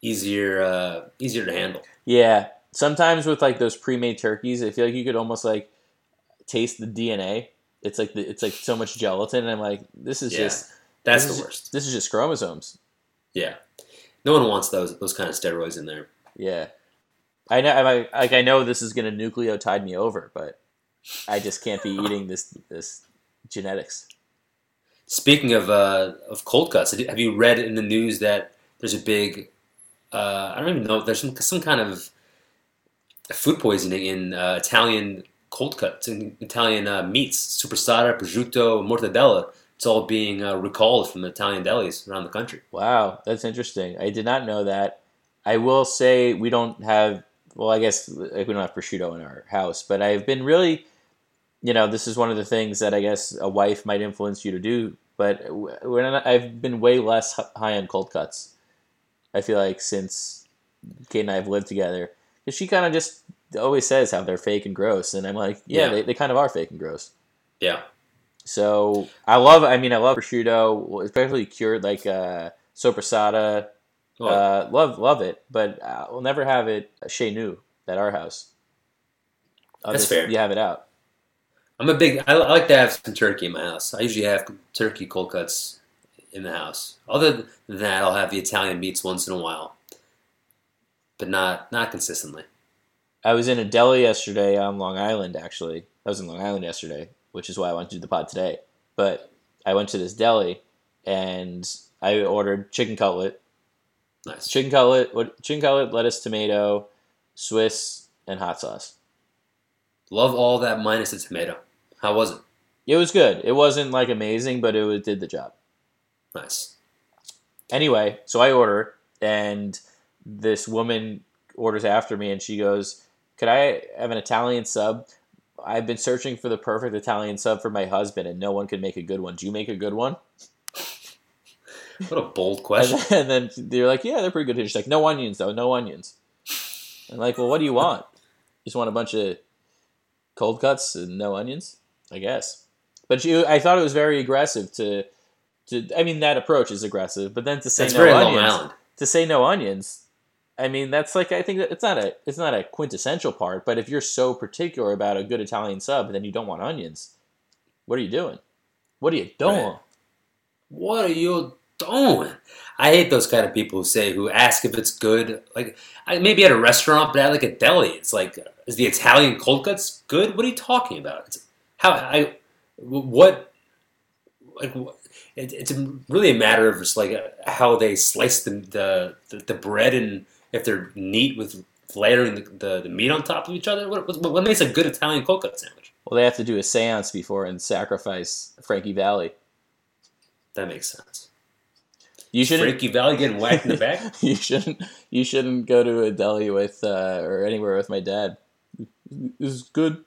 A: easier uh, easier to handle.
C: Yeah, sometimes with like those pre-made turkeys, I feel like you could almost like taste the DNA. It's like the, it's like so much gelatin, and I'm like, this is
A: Yeah.
C: just
A: That's the
C: is-
A: worst.
C: This is just chromosomes.
A: Yeah, no one wants those those kind of steroids in there.
C: Yeah, I know. I like I know this is gonna nucleotide me over, but I just can't be eating this this genetics.
A: Speaking of uh, of cold cuts, have you- have you read in the news that there's a big uh, I don't even know there's some some kind of food poisoning in uh, Italian cold cuts in Italian uh, meats, sopressata, prosciutto, mortadella. It's all being uh, recalled from Italian delis around the country.
C: Wow, that's interesting. I did not know that. I will say we don't have. Well, I guess we don't have prosciutto in our house, but I've been really, you know, this is one of the things that I guess a wife might influence you to do. But I've been way less high on cold cuts. I feel like since Kate and I have lived together, because she kind of just always says how they're fake and gross, and I'm like, yeah,
A: Yeah.
C: They, they kind of are fake and gross.
A: Yeah,
C: So I love. I mean, I love prosciutto, especially cured like uh, sopressata.
A: Oh,
C: Uh, love love it, but uh, we'll never have it chez nous at our house. I'll
A: That's fair.
C: You have it out.
A: I'm a big. I, I like to have some turkey in my house. I usually have turkey cold cuts in the house. Other than that, I'll have the Italian meats once in a while, but not not consistently.
C: I was in a deli yesterday on Long Island. Actually, I was in Long Island yesterday, which is why I went to do the pod today. But I went to this deli and I ordered chicken cutlet,
A: Nice.
C: chicken cutlet, what chicken cutlet, lettuce, tomato, Swiss, and hot sauce.
A: Love all that minus the tomato. How was it?
C: It was good. It wasn't like amazing, but it was, did the job.
A: Nice.
C: Anyway, so I order, and this woman orders after me, and she goes, "Could I have an Italian sub? I've been searching for the perfect Italian sub for my husband, and no one could make a good one. Do you make a good one?"
A: What a bold
C: And
A: question.
C: then, and then they're like, "Yeah, they're pretty good." Here." She's like, "No onions, though. No onions." I'm like, "Well, what do you want? You just want a bunch of cold cuts and no onions, I guess." But you, I thought it was very aggressive to, to. I mean, that approach is aggressive, but then to say
A: That's
C: no
A: very
C: onions, to say no onions, I mean, that's like I think that it's not a it's not a quintessential part. But if you're so particular about a good Italian sub, and then you don't want onions. What are you doing? What are you doing?
A: Right. What are you doing? I hate those kind of people who say who ask if it's good. Like I, maybe at a restaurant, but at like a deli, it's like, is the Italian cold cuts good? What are you talking about? It's, how I what like what, it, it's really a matter of just like how they slice the, the, the bread and if they're neat with layering the, the, the meat on top of each other. What, what, what makes a good Italian cold cut sandwich?
C: Well, they have to do a séance before and sacrifice Frankie Valli.
A: That makes sense.
C: You shouldn't.
A: Frankie Valli getting whacked in the back.
C: You shouldn't. You shouldn't go to a deli with uh, or anywhere with my dad. This is good.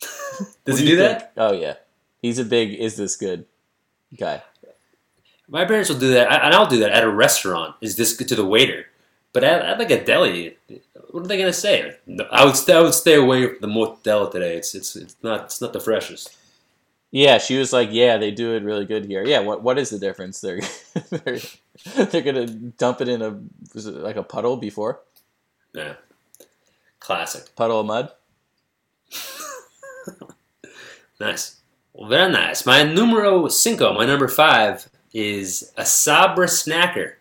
A: Does he
C: you
A: do that?
C: Oh yeah, he's a big. Is this good guy?
A: My parents will do that, and I'll do that at a restaurant. Is this good to the waiter? But at, at like a deli, what are they gonna say? No, I would stay, I would stay away from the mozzarella today. It's it's it's not it's not the freshest.
C: Yeah, she was like, "Yeah, they do it really good here." Yeah, what what is the difference? They're they're, they're gonna dump it in a was it like a puddle before
A: Yeah, classic.
C: puddle of mud.
A: Nice. Well, very nice. My numero cinco, my number five, is a Sabra snacker.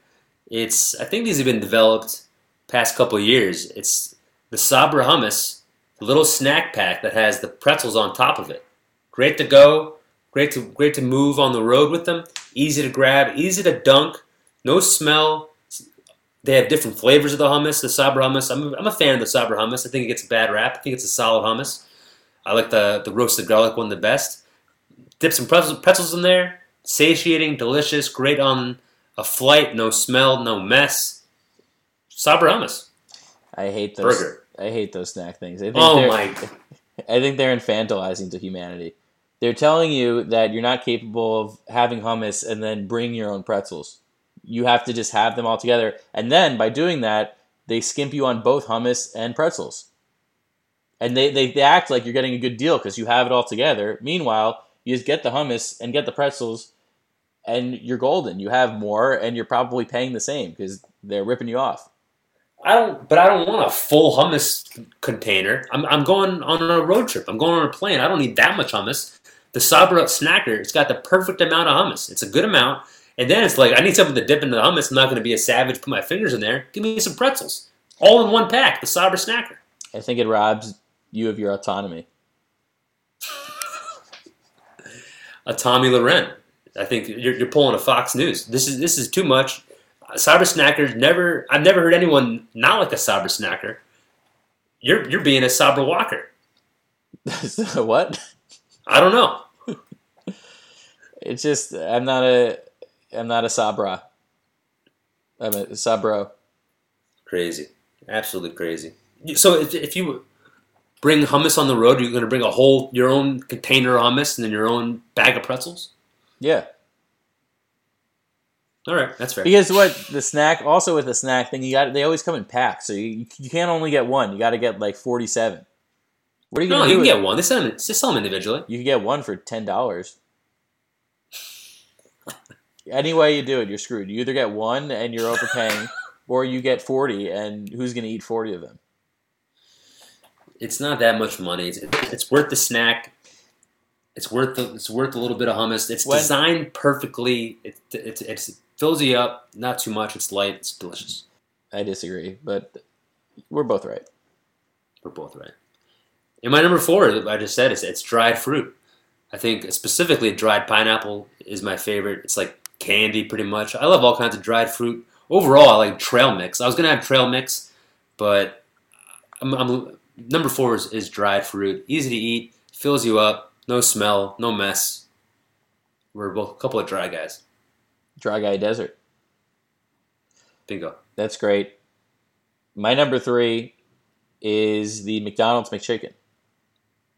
A: It's I think these have been developed past couple years. It's the Sabra hummus, the little snack pack that has the pretzels on top of it. Great to go. Great to great to move on the road with them. Easy to grab. Easy to dunk. No smell. They have different flavors of the hummus. The Sabra hummus. I'm, I'm a fan of the Sabra hummus. I think it gets a bad rap. I think it's a solid hummus. I like the the roasted garlic one the best. Dip some pretzels, pretzels in there. Satiating, delicious, great on a flight. No smell, no mess. Sabra hummus
C: I hate those.
A: burger.
C: I hate those snack things. I think
A: Oh my!
C: I think they're infantilizing to humanity. They're telling you that you're not capable of having hummus and then bring your own pretzels. You have to just have them all together, and then by doing that, they skimp you on both hummus and pretzels. And they, they, they act like you're getting a good deal because you have it all together. Meanwhile, you just get the hummus and get the pretzels, and you're golden. You have more, and you're probably paying the same because they're ripping you off.
A: I don't, but I don't want a full hummus container. I'm, I'm going on a road trip. I'm going on a plane. I don't need that much hummus. The Sabra snacker, it's got the perfect amount of hummus. It's a good amount. And then it's like, I need something to dip into the hummus. I'm not going to be a savage, put my fingers in there. Give me some pretzels. All in one pack, the Sabra snacker.
C: I think it robs you of your autonomy.
A: A Tomi Lahren. I think you're, you're pulling a Fox News. This is this is too much. Sabra snackers never. I've never heard anyone not like a Sabra snacker. You're you're being a cyber Walker.
C: What?
A: I don't know.
C: It's just I'm not a I'm not a sabra. I'm a sabro.
A: Crazy, absolutely crazy. So if, if you bring hummus on the road, you're going to bring a whole your own container of hummus and then your own bag of pretzels.
C: Yeah,
A: All right, that's fair.
C: because what the snack also with the snack thing you got they always come in packs, so you you can't only get one. You got to get like forty seven. What are you
A: No, you can get one. They sell them. Just sell them individually.
C: You can get one for ten dollars. Any way you do it, you're screwed. You either get one and you're overpaying, or you get forty, and who's going to eat forty of them?
A: It's not that much money. It's, it's worth the snack. It's worth the, it's worth a little bit of hummus. It's
C: When-
A: designed perfectly. It, it, it's, it fills you up. Not too much. It's light. It's delicious.
C: I disagree, but we're both right.
A: We're both right. And my number four, I just said, is it's dried fruit. I think specifically dried pineapple is my favorite. It's like candy, pretty much. I love all kinds of dried fruit. Overall, I like trail mix. I was gonna have trail mix, but I'm, I'm number four is, is dried fruit. Easy to eat, fills you up, no smell, no mess. We're both a couple of dry guys.
C: Dry Guy Desert.
A: Bingo.
C: That's great. My number three is the McDonald's McChicken.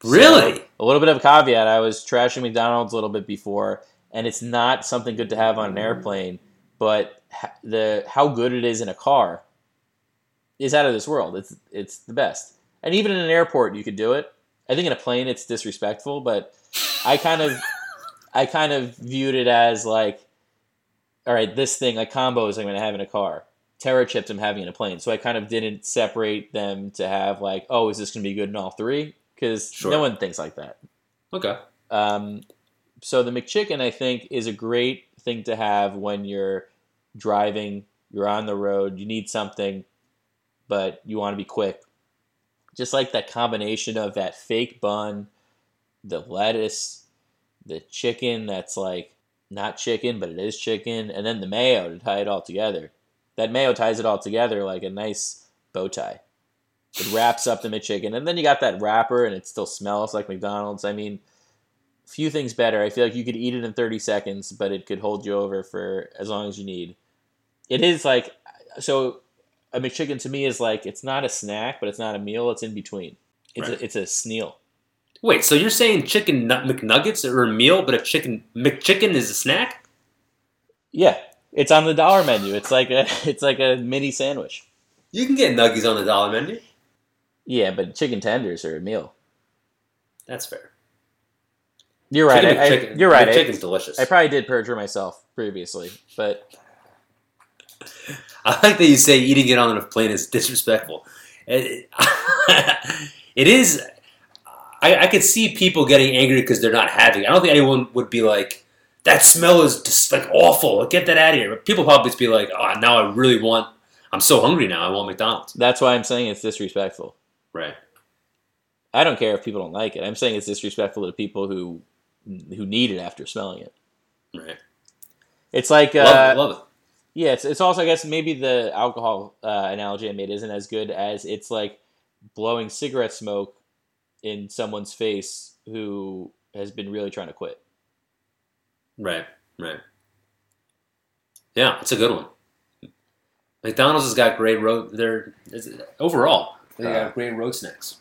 A: Really?
C: So, a little bit of a caveat. I was trashing McDonald's a little bit before, and it's not something good to have on an airplane. But the how good it is in a car is out of this world. It's it's the best. And even in an airport, you could do it. I think in a plane, it's disrespectful. But I kind of I kind of viewed it as like, all right, this thing like combos I'm going to have in a car. Terra chips I'm having in a plane. So I kind of didn't separate them to have like, oh, is this going to be good in all three? Because
A: Sure.
C: no one thinks like that.
A: Okay.
C: Um, so the McChicken, I think, is a great thing to have when you're driving, you're on the road, you need something, but you want to be quick. Just like that combination of that fake bun, the lettuce, the chicken that's like not chicken, but it is chicken, and then the mayo to tie it all together. That mayo ties it all together like a nice bow tie. It wraps up the McChicken, and then you got that wrapper, and it still smells like McDonald's. I mean, few things better. I feel like you could eat it in 30 seconds, but it could hold you over for as long as you need. It is like so a McChicken to me is like it's not a snack, but it's not a meal. It's in between. It's
A: Right.
C: a, it's a sneal.
A: Wait, so you're saying chicken McNuggets are a meal, but a chicken McChicken is a snack?
C: Yeah, it's on the dollar menu. It's like a it's like a mini sandwich.
A: You can get nuggies on the dollar menu.
C: Yeah, but chicken tenders are a meal.
A: That's fair.
C: You're right.
A: Chicken
C: I, I, you're right. I,
A: delicious.
C: I probably did perjure myself previously, but
A: I like that you say eating it on a plane is disrespectful. It, it is. I, I could see people getting angry because they're not having. it. I don't think anyone would be like, "That smell is just like awful. Get that out of here." But people probably just be like, "Oh, now I really want. I'm so hungry now. I want McDonald's."
C: that's why I'm saying it's disrespectful.
A: Right.
C: I don't care if people don't like it. I'm saying it's disrespectful to people who who need it after smelling it.
A: Right.
C: It's like uh,
A: Love it. Love it.
C: Yeah, it's it's also I guess maybe the alcohol uh, analogy I made isn't as good as it's like blowing cigarette smoke in someone's face who has been really trying to quit.
A: Right. Right. Yeah, it's a good one. McDonald's has got great road. They're overall they
C: Uh,
A: got great road snacks.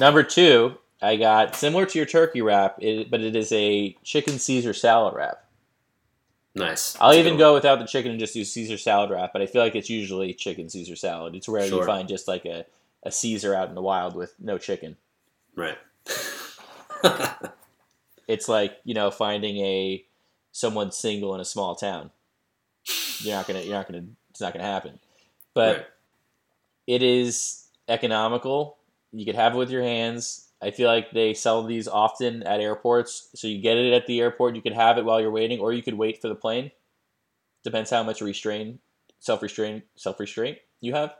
C: Number two, I got similar to your turkey wrap, it, but it is a chicken Caesar salad wrap.
A: Nice.
C: I'll
A: That's
C: even go without the chicken and just do Caesar salad wrap, but I feel like it's usually chicken Caesar salad. It's rare you find just like a, a Caesar out in the wild with no chicken.
A: Right.
C: It's like, you know, finding a someone single in a small town. You're not gonna you're not gonna it's not gonna happen. But
A: Right.
C: it is economical. You could have it with your hands. I feel like they sell these often at airports, so you get it at the airport. You could have it while you're waiting, or you could wait for the plane. Depends how much restraint, self restraint, self restraint you have.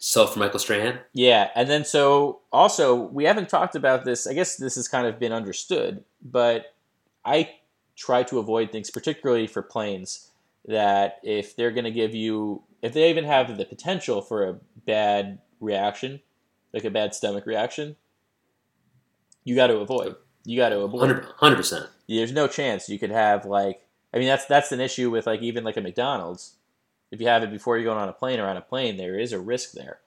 A: Self for Michael Strahan.
C: Yeah, and then so also we haven't talked about this. I guess this has kind of been understood, but I try to avoid things, particularly for planes, that if they're going to give you, if they even have the potential for a bad reaction, like a bad stomach reaction, you got to avoid. You got to avoid.
A: 100 percent.
C: There's no chance you could have like. I mean, that's that's an issue with like even like a McDonald's. If you have it before you're going on a plane or on a plane, there is a risk there.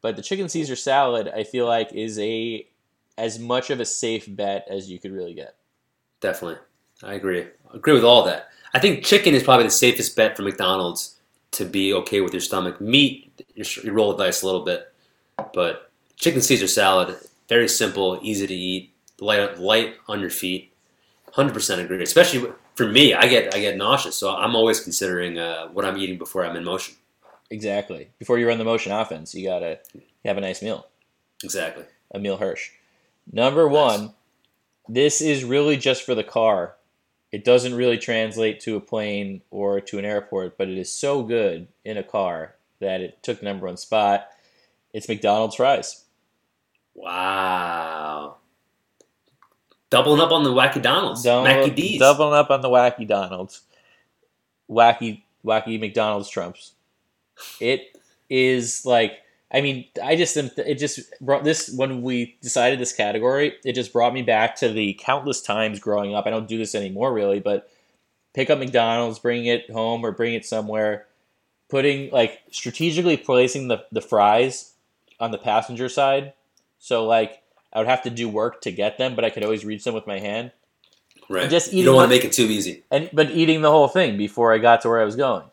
C: But the chicken Caesar salad, I feel like, is a as much of a safe bet as you could really get.
A: Definitely, I agree. I agree with all that. I think chicken is probably the safest bet for McDonald's to be okay with your stomach. Meat, you roll the dice a little bit, but chicken Caesar salad, very simple, easy to eat, light light on your feet. Hundred percent agree. Especially for me, I get I get nauseous, so I'm always considering uh, what I'm eating before I'm in motion.
C: Exactly. Before you run the motion offense, you gotta have a nice meal.
A: Exactly.
C: Emile Hirsch. Number one, this is really just for the car. It doesn't really translate to a plane or to an airport, but it is so good in a car that it took the number one spot. It's McDonald's fries.
A: Wow. Doubling up on the Wacky Donalds.
C: Double-
A: Mackie D's.
C: Doubling up on the wacky Donalds. Wacky wacky McDonald's trumps. It is like I mean, I just it just brought this when we decided this category, it just brought me back to the countless times growing up. I don't do this anymore really, but pick up McDonald's, bring it home or bring it somewhere, putting like strategically placing the, the fries on the passenger side. So like I would have to do work to get them, but I could always reach them with my hand.
A: Right.
C: just
A: you
C: eating
A: don't want to make it too easy.
C: And but eating the whole thing before I got to where I was going.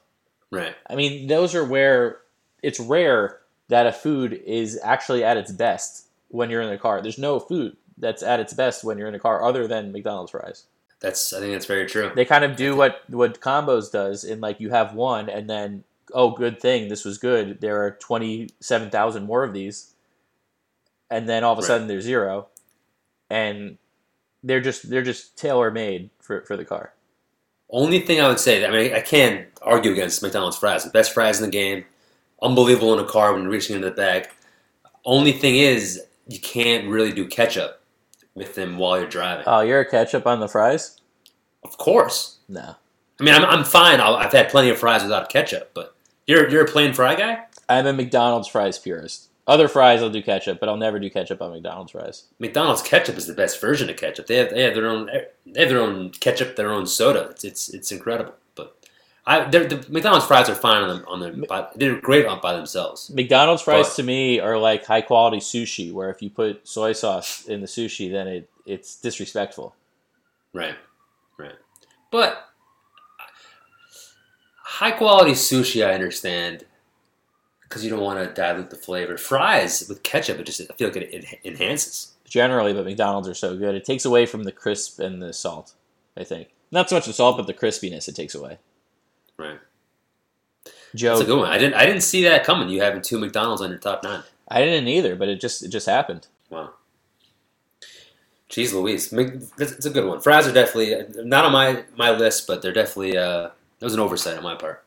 A: Right.
C: I mean, those are where it's rare that a food is actually at its best when you're in the car. There's no food that's at its best when you're in a car other than McDonald's fries.
A: That's I think that's very true.
C: They kind of do what what combos does in like you have one and then oh good thing this was good. There are 27,000 more of these. And then all of a
A: Right.
C: sudden there's zero and they're just they're just tailor made for for the car.
A: Only thing I would say, I mean, I can't argue against McDonald's fries. The best fries in the game, unbelievable in a car when reaching into the bag. Only thing is, you can't really do ketchup with them while you're driving.
C: Oh, you're a ketchup on the fries?
A: of course.
C: No.
A: I mean, I'm, I'm fine. I'll, I've had plenty of fries without ketchup, but you're you're a plain fry guy.
C: I'm a McDonald's fries purist. Other fries I'll do ketchup, but I'll never do ketchup on McDonald's fries.
A: McDonald's ketchup is the best version of ketchup. They have they have their own they have their own ketchup, their own soda. It's it's, it's incredible. But I the McDonald's fries are fine on them on their by, they're great on by themselves.
C: McDonald's fries
A: But-
C: to me are like high quality sushi, where if you put soy sauce in the sushi, then it it's disrespectful.
A: Right, right. But high quality sushi, I understand, because you don't want to dilute the flavor. Fries with ketchup, it just I feel like it, it enhances.
C: Generally, but McDonald's are so good. It takes away from the crisp and the salt. I think not so much the salt, but the crispiness it takes away.
A: Right,
C: Joe,
A: that's a good one. I didn't I didn't see that coming. You having two McDonald's on your top nine.
C: I didn't either, but it just it just happened.
A: Wow. Jeez Louise. It's a good one. Fries are definitely not on my, my list, but they're definitely uh, that was an oversight on my part.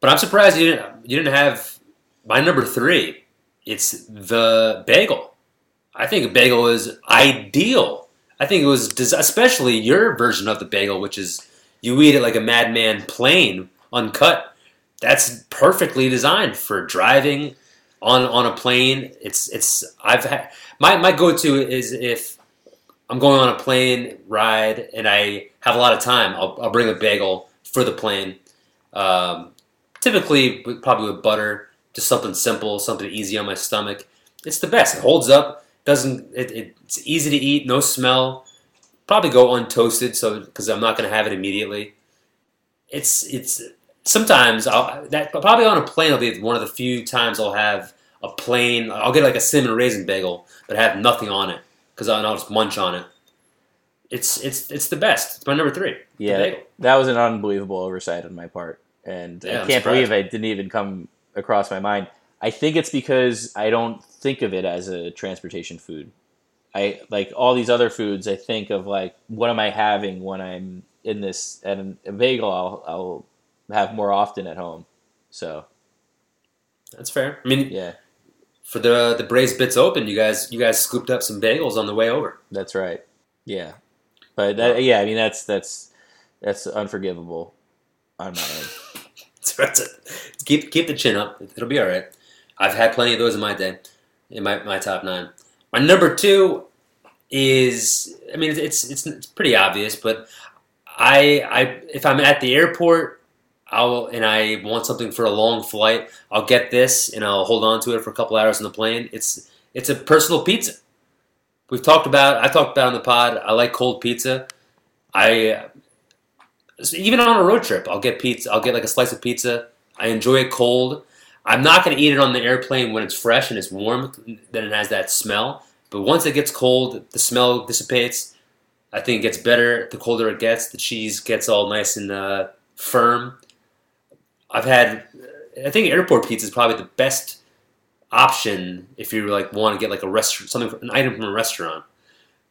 A: But I'm surprised you didn't you didn't have my number three. It's the bagel. I think a bagel is ideal. I think it was des- especially your version of the bagel, which is you eat it like a madman, plain, uncut. That's perfectly designed for driving on on a plane. It's it's I've had my my go to is if I'm going on a plane ride and I have a lot of time, I'll, I'll bring a bagel for the plane. Um, typically, probably with butter, just something simple, something easy on my stomach. It's the best. It holds up. Doesn't it, it's easy to eat, no smell. Probably go untoasted, so because I'm not going to have it immediately. It's it's sometimes I'll that probably on a plane will be one of the few times I'll have a plain. I'll get like a cinnamon raisin bagel, but have nothing on it because I'll, I'll just munch on it. It's it's it's the best. It's my number three.
C: Yeah,
A: bagel.
C: that was an unbelievable oversight on my part, and
A: Yeah,
C: I can't believe it didn't even come across my mind. I think it's because I don't think of it as a transportation food. I like all these other foods. I think of like, what am I having when I'm in this? And a bagel, I'll I'll have more often at home. So
A: That's fair. I mean,
C: yeah,
A: for the the Braised Bits Open, you guys you guys scooped up some bagels on the way over.
C: that's right. Yeah, but that, yeah, I mean that's that's that's unforgivable on my end.
A: That's it. Keep keep the chin up. It'll be all right. I've had plenty of those in my day, in my, my top nine. My number two is I mean it's it's it's pretty obvious, but I I if I'm at the airport, I'll and I want something for a long flight, I'll get this and I'll hold on to it for a couple hours on the plane. It's it's a personal pizza. We've talked about I talked about on the pod. I like cold pizza. I even on a road trip, I'll get pizza. I'll get like a slice of pizza. I enjoy it cold. I'm not going to eat it on the airplane when it's fresh and it's warm. Then it has that smell. But once it gets cold, the smell dissipates. I think it gets better the colder it gets. The cheese gets all nice and uh, firm. I've had, I think airport pizza is probably the best option if you like want to get like a restaurant, something, an item from a restaurant.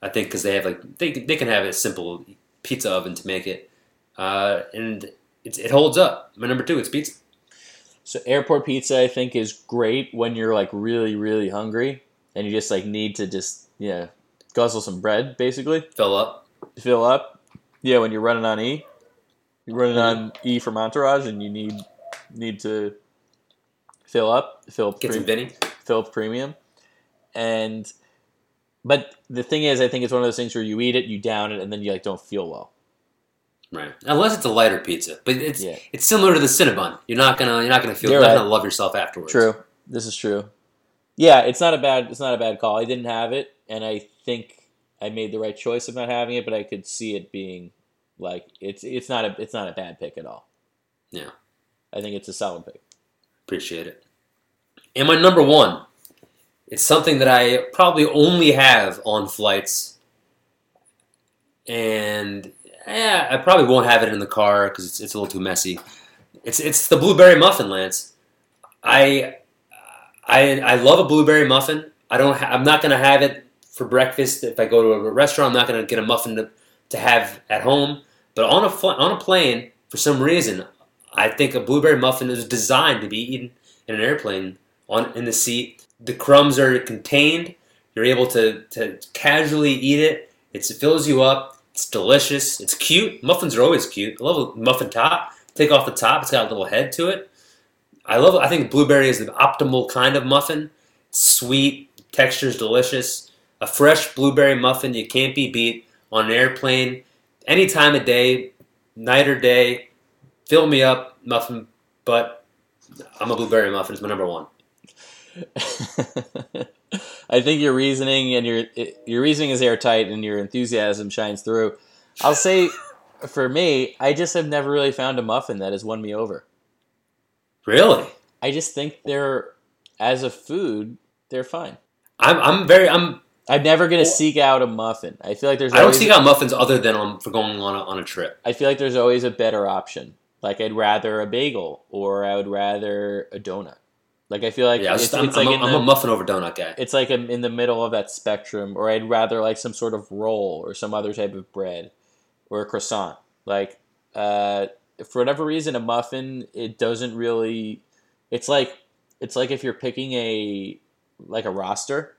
A: I think because they have like they they can have a simple pizza oven to make it, uh, and it's, it holds up. My number two, it's pizza.
C: So airport pizza, I think, is great when you're like really, really hungry and you just like need to just yeah guzzle some bread, basically
A: Fill up.
C: fill up. Yeah, when you're running on E, you're running on E from Entourage, and you need need to fill up, fill up,
A: Get some
C: pre-
A: Vinny.
C: fill up premium, and but the thing is, I think it's one of those things where you eat it, you down it, and then you like don't feel well.
A: Right. Unless it's a lighter pizza, but it's
C: Yeah.
A: it's similar to the Cinnabon. You're not gonna you're not gonna feel
C: You're
A: not
C: right.
A: gonna love yourself afterwards.
C: True. This is true. Yeah, it's not a bad it's not a bad call. I didn't have it, and I think I made the right choice of not having it, but I could see it being like it's it's not a it's not a bad pick at all.
A: Yeah.
C: I think it's a solid pick.
A: Appreciate it. And my number one, it's something that I probably only have on flights, and yeah, I probably won't have it in the car because it's, it's a little too messy. It's it's the blueberry muffin, Lance. I I I love a blueberry muffin. I don't. Ha- I'm not gonna have it for breakfast if I go to a restaurant. I'm not gonna get a muffin to, to have at home. But on a fl- on a plane, for some reason, I think a blueberry muffin is designed to be eaten in an airplane on in the seat. The crumbs are contained. You're able to, to casually eat it. It fills you up. It's delicious. It's cute. Muffins are always cute. I love a muffin top. Take off the top. It's got a little head to it. I love. I think blueberry is the optimal kind of muffin. Sweet. Texture's delicious. A fresh blueberry muffin you can't be beat on an airplane, any time of day, night or day. Fill me up, muffin. But I'm a blueberry muffin. It's my number one.
C: I think your reasoning and your your reasoning is airtight and your enthusiasm shines through. I'll say for me, I just have never really found a muffin that has won me over.
A: Really?
C: I just think they're as a food, they're fine.
A: I'm. I'm very. I'm.
C: I'm never gonna seek out a muffin. I feel like there's
A: I don't seek out muffins other than on for going on a, on a trip.
C: I feel like there's always a better option. Like I'd rather a bagel or I would rather a donut. Like I feel like
A: yeah,
C: it's,
A: just- I'm,
C: it's
A: I'm,
C: in
A: a, I'm
C: the,
A: a muffin over donut guy.
C: it's like I'm in the middle of that spectrum, or I'd rather like some sort of roll or some other type of bread or a croissant. Like uh, for whatever reason, a muffin it doesn't really. It's like it's like if you're picking a like a roster,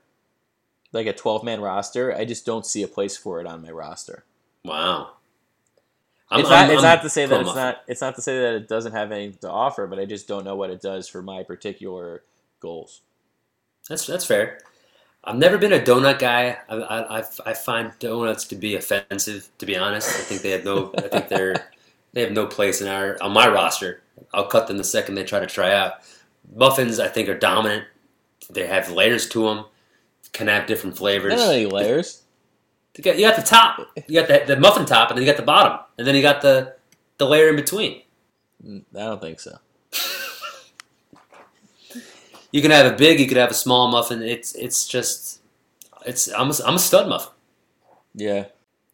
C: like a twelve man roster. I just don't see a place for it on my roster.
A: Wow. I'm-
C: it's not.
A: I'm-
C: it's
A: I'm
C: not to say that it's not. It's not to say that it doesn't have anything to offer, but I just don't know what it does for my particular goals.
A: That's that's fair. I've never been a donut guy. I, I, I, find donuts to be offensive. To be honest, I think they have no. I think they're they have no place in our on my roster. I'll cut them the second they try to try out. Muffins, I think, are dominant. They have layers to them. Can have different flavors.
C: Not any layers.
A: You got, you got the top. You got the, the muffin top, and then you got the bottom, and then you got the the layer in between.
C: Mm, I don't think so.
A: You can have a big. You could have a small muffin. It's it's just it's I'm a, I'm a stud muffin.
C: Yeah,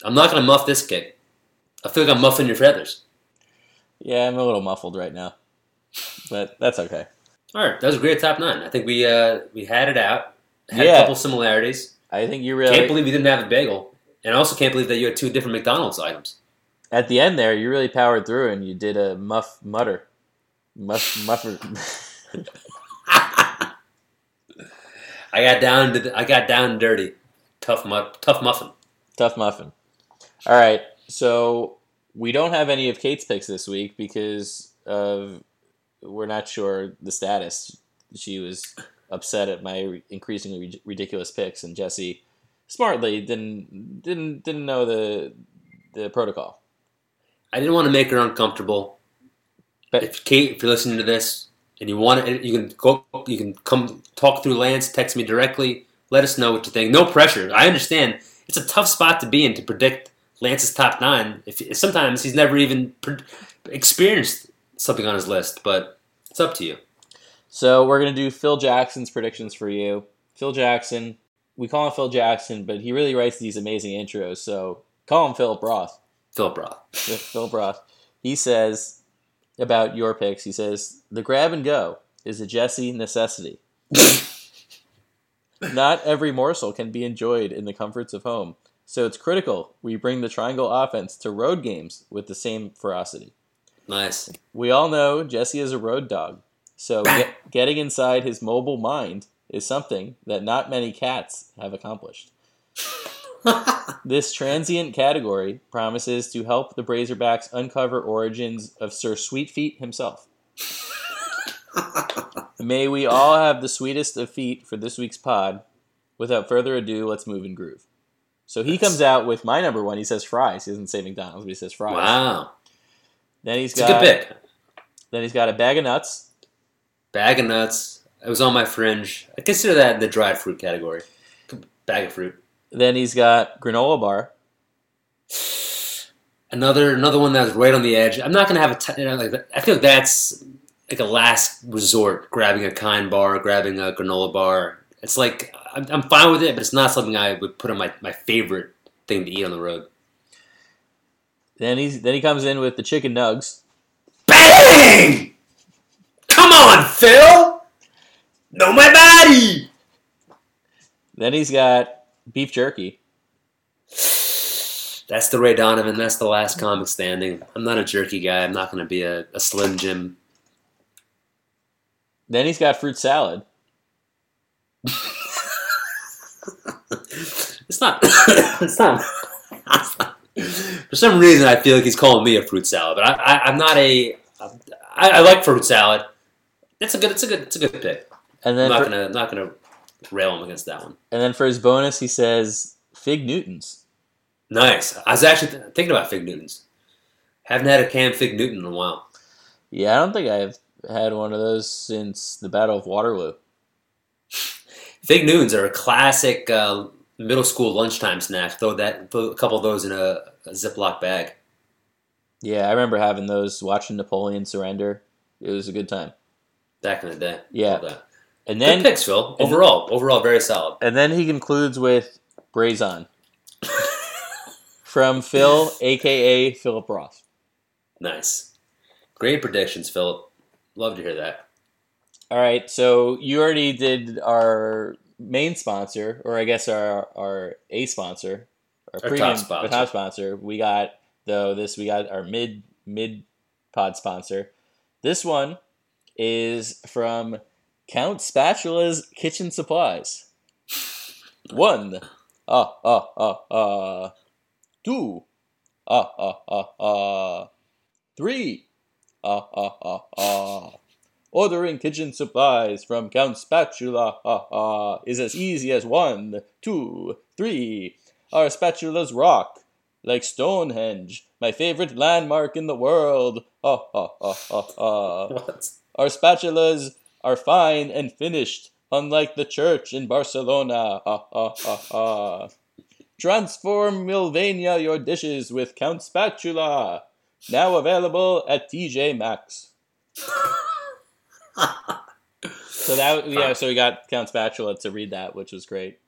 A: I'm not gonna muff this kid. I feel like I'm muffing your feathers.
C: yeah. I'm a little muffled right now, but that's okay.
A: All right, that was a great top nine. I think we uh we had it out. Had
C: Yeah.
A: a couple similarities.
C: I think you really
A: Can't believe you didn't have a bagel, and I also can't believe that you had two different McDonald's items.
C: at the end there. You really powered through and you did a muff mutter, muff muffer.
A: I got down to the, I got down dirty. Tough mu- tough muffin.
C: Tough muffin. All right, so we don't have any of Kate's picks this week because of we're not sure the status. She was upset at my increasingly rid- ridiculous picks, and Jesse smartly didn't didn't didn't know the the protocol.
A: I didn't want to make her uncomfortable.
C: But-
A: if Kate, if you're listening to this and you want it, you can go. You can come talk through Lance. Text me directly. Let us know what you think. No pressure. I understand. It's a tough spot to be in to predict Lance's top nine. If sometimes he's never even experienced something on his list, but it's up to you.
C: So we're gonna do Phil Jackson's predictions for you. Phil Jackson, we call him Phil Jackson, but he really writes these amazing intros. So Call him Philip Roth.
A: Philip Roth.
C: Philip Roth. He says about your picks. He says the grab and go is a Jesse necessity. Not every morsel can be enjoyed in the comforts of home, so it's critical we bring the triangle offense to road games with the same ferocity.
A: Nice.
C: We all know Jesse is a road dog, so get, getting inside his mobile mind is something that not many cats have accomplished. This transient category promises to help the Brazerbacks uncover origins of Sir Sweetfeet himself. May we all have the sweetest of feet for this week's pod. Without further ado, let's move and groove. So he comes out with my number one. He says fries. He doesn't say McDonald's, but he says fries.
A: Wow.
C: Then he's
A: It's a
C: got
A: good pick.
C: then he's got a bag of nuts.
A: Bag of nuts. It was on my fringe. I consider that in the dried fruit category. Bag of fruit.
C: Then he's got granola bar.
A: Another another one that was right on the edge. I'm not gonna have a. T- you know, like, I feel like that's like a last resort. Grabbing a kind bar, grabbing a granola bar. It's like I'm, I'm fine with it, but it's not something I would put on my, my favorite thing to eat on the road.
C: Then he's then he comes in with the chicken nugs.
A: Bang! Come on, Phil. Know my body.
C: Then he's got beef jerky.
A: That's the Ray Donovan. That's the last comic standing. I'm not a jerky guy. I'm not going to be a, a Slim Jim.
C: Then he's got fruit salad.
A: It's not. it's not. For some reason, I feel like he's calling me a fruit salad, but I, I, I'm not a. I, I like fruit salad. It's a good. It's a good. It's a good pick.
C: And then I'm
A: not
C: for,
A: gonna not gonna rail him against that one.
C: and then for his bonus, he says fig Newtons.
A: Nice. I was actually th- thinking about fig Newtons. Haven't had a canned fig Newton in a while.
C: Yeah, I don't think I've had one of those since the Battle of Waterloo.
A: Fig Newtons are a classic uh, middle school lunchtime snack. Throw that, throw a couple of those in a, a Ziploc bag.
C: Yeah, I remember having those watching Napoleon surrender. It was a good time.
A: Back in the day.
C: Yeah. And
A: Good
C: then
A: picks, Phil. Overall, overall, very solid.
C: and then he concludes with Brazon from Phil, aka Philip Roth.
A: Nice. Great predictions, Philip. Love to hear that.
C: All right, so you already did our main sponsor, or I guess our our a sponsor, our,
A: Our
C: premium,
A: top sponsor.
C: our top sponsor. We got though this we got our mid mid pod sponsor. This one is from Count Spatula's Kitchen Supplies. One, ah ah ah ah, two, ah ah ah ah, three, ah ah ah ah. Ordering kitchen supplies from Count Spatula ha, ha, is as easy as one, two, three. Our spatulas rock like Stonehenge, my favorite landmark in the world. Ah, ah, ah, ha, ha.
A: What?
C: Our spatulas are fine and finished, unlike the church in Barcelona. Ha, ha, ha, ha. Transform Milvania your dishes with Count Spatula. Now available at TJ Maxx. So that yeah, so we got Count Spatula to read that, which was great.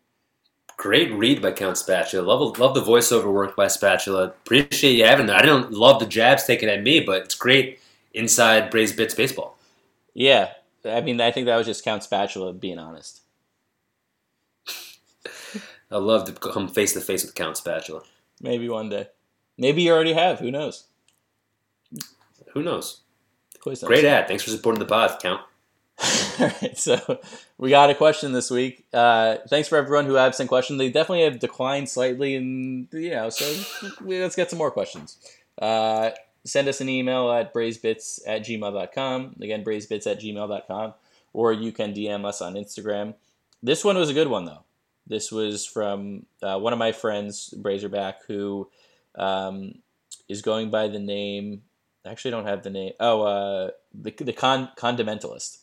A: Great read by Count Spatula. Love, love the voiceover work by Spatula. Appreciate you having that. I don't love the jabs taken at me, but it's great inside Braised Bits baseball.
C: Yeah, I mean, I think that was just Count Spatula being honest.
A: I love to come face to face with Count Spatula.
C: Maybe one day. Maybe you already have. Who knows?
A: Who knows? Great ad. Thanks for supporting the pod, Count.
C: All right, so we got a question this week. Uh, thanks for everyone who have sent questions. They definitely have declined slightly, and you know, so let's get some more questions. Uh, send us an email at brazebits at gmail.com. Again, brazebits at gmail.com, or you can DM us on Instagram. This one was a good one, though. This was from uh, one of my friends, Brazerback, who um, is going by the name. I Actually, don't have the name. Oh, uh, the the con, condimentalist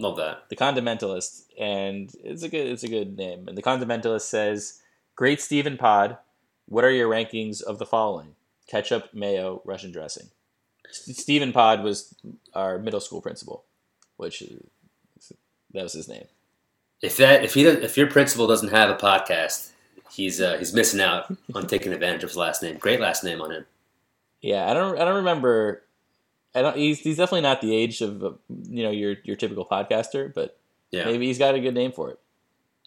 A: Love that.
C: the Condimentalist, and it's a good it's a good name. And the Condimentalist says, "Great Stephen Pod, what are your rankings of the following: ketchup, mayo, Russian dressing?" S- Stephen Pod was our middle school principal, which that was his name.
A: If that if he if your principal doesn't have a podcast, he's uh, he's missing out on taking advantage of his last name. Great last name on him.
C: Yeah, I don't I don't remember. I don't. He's he's definitely not the age of uh, you know your your typical podcaster, but
A: Yeah,
C: maybe he's got a good name for it.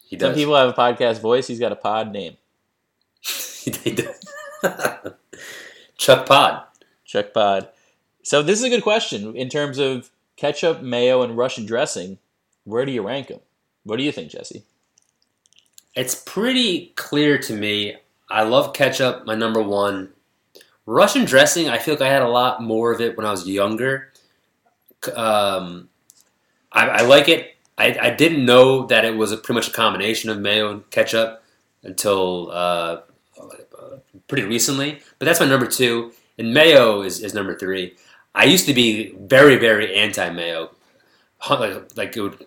A: he
C: Some
A: does.
C: people have a podcast voice. He's got a pod name.
A: he does. Chuck Pod.
C: Chuck Pod. So this is a good question in terms of ketchup, mayo, and Russian dressing. Where do you rank them? What do you think, Jesse?
A: It's pretty clear to me. I love ketchup, my number one. Russian dressing, I feel like I had a lot more of it when I was younger. Um, I, I like it. I, I didn't know that it was a, pretty much a combination of mayo and ketchup until uh, pretty recently. But that's my number two, and mayo is, is number three. I used to be very, very anti mayo. Like, like it would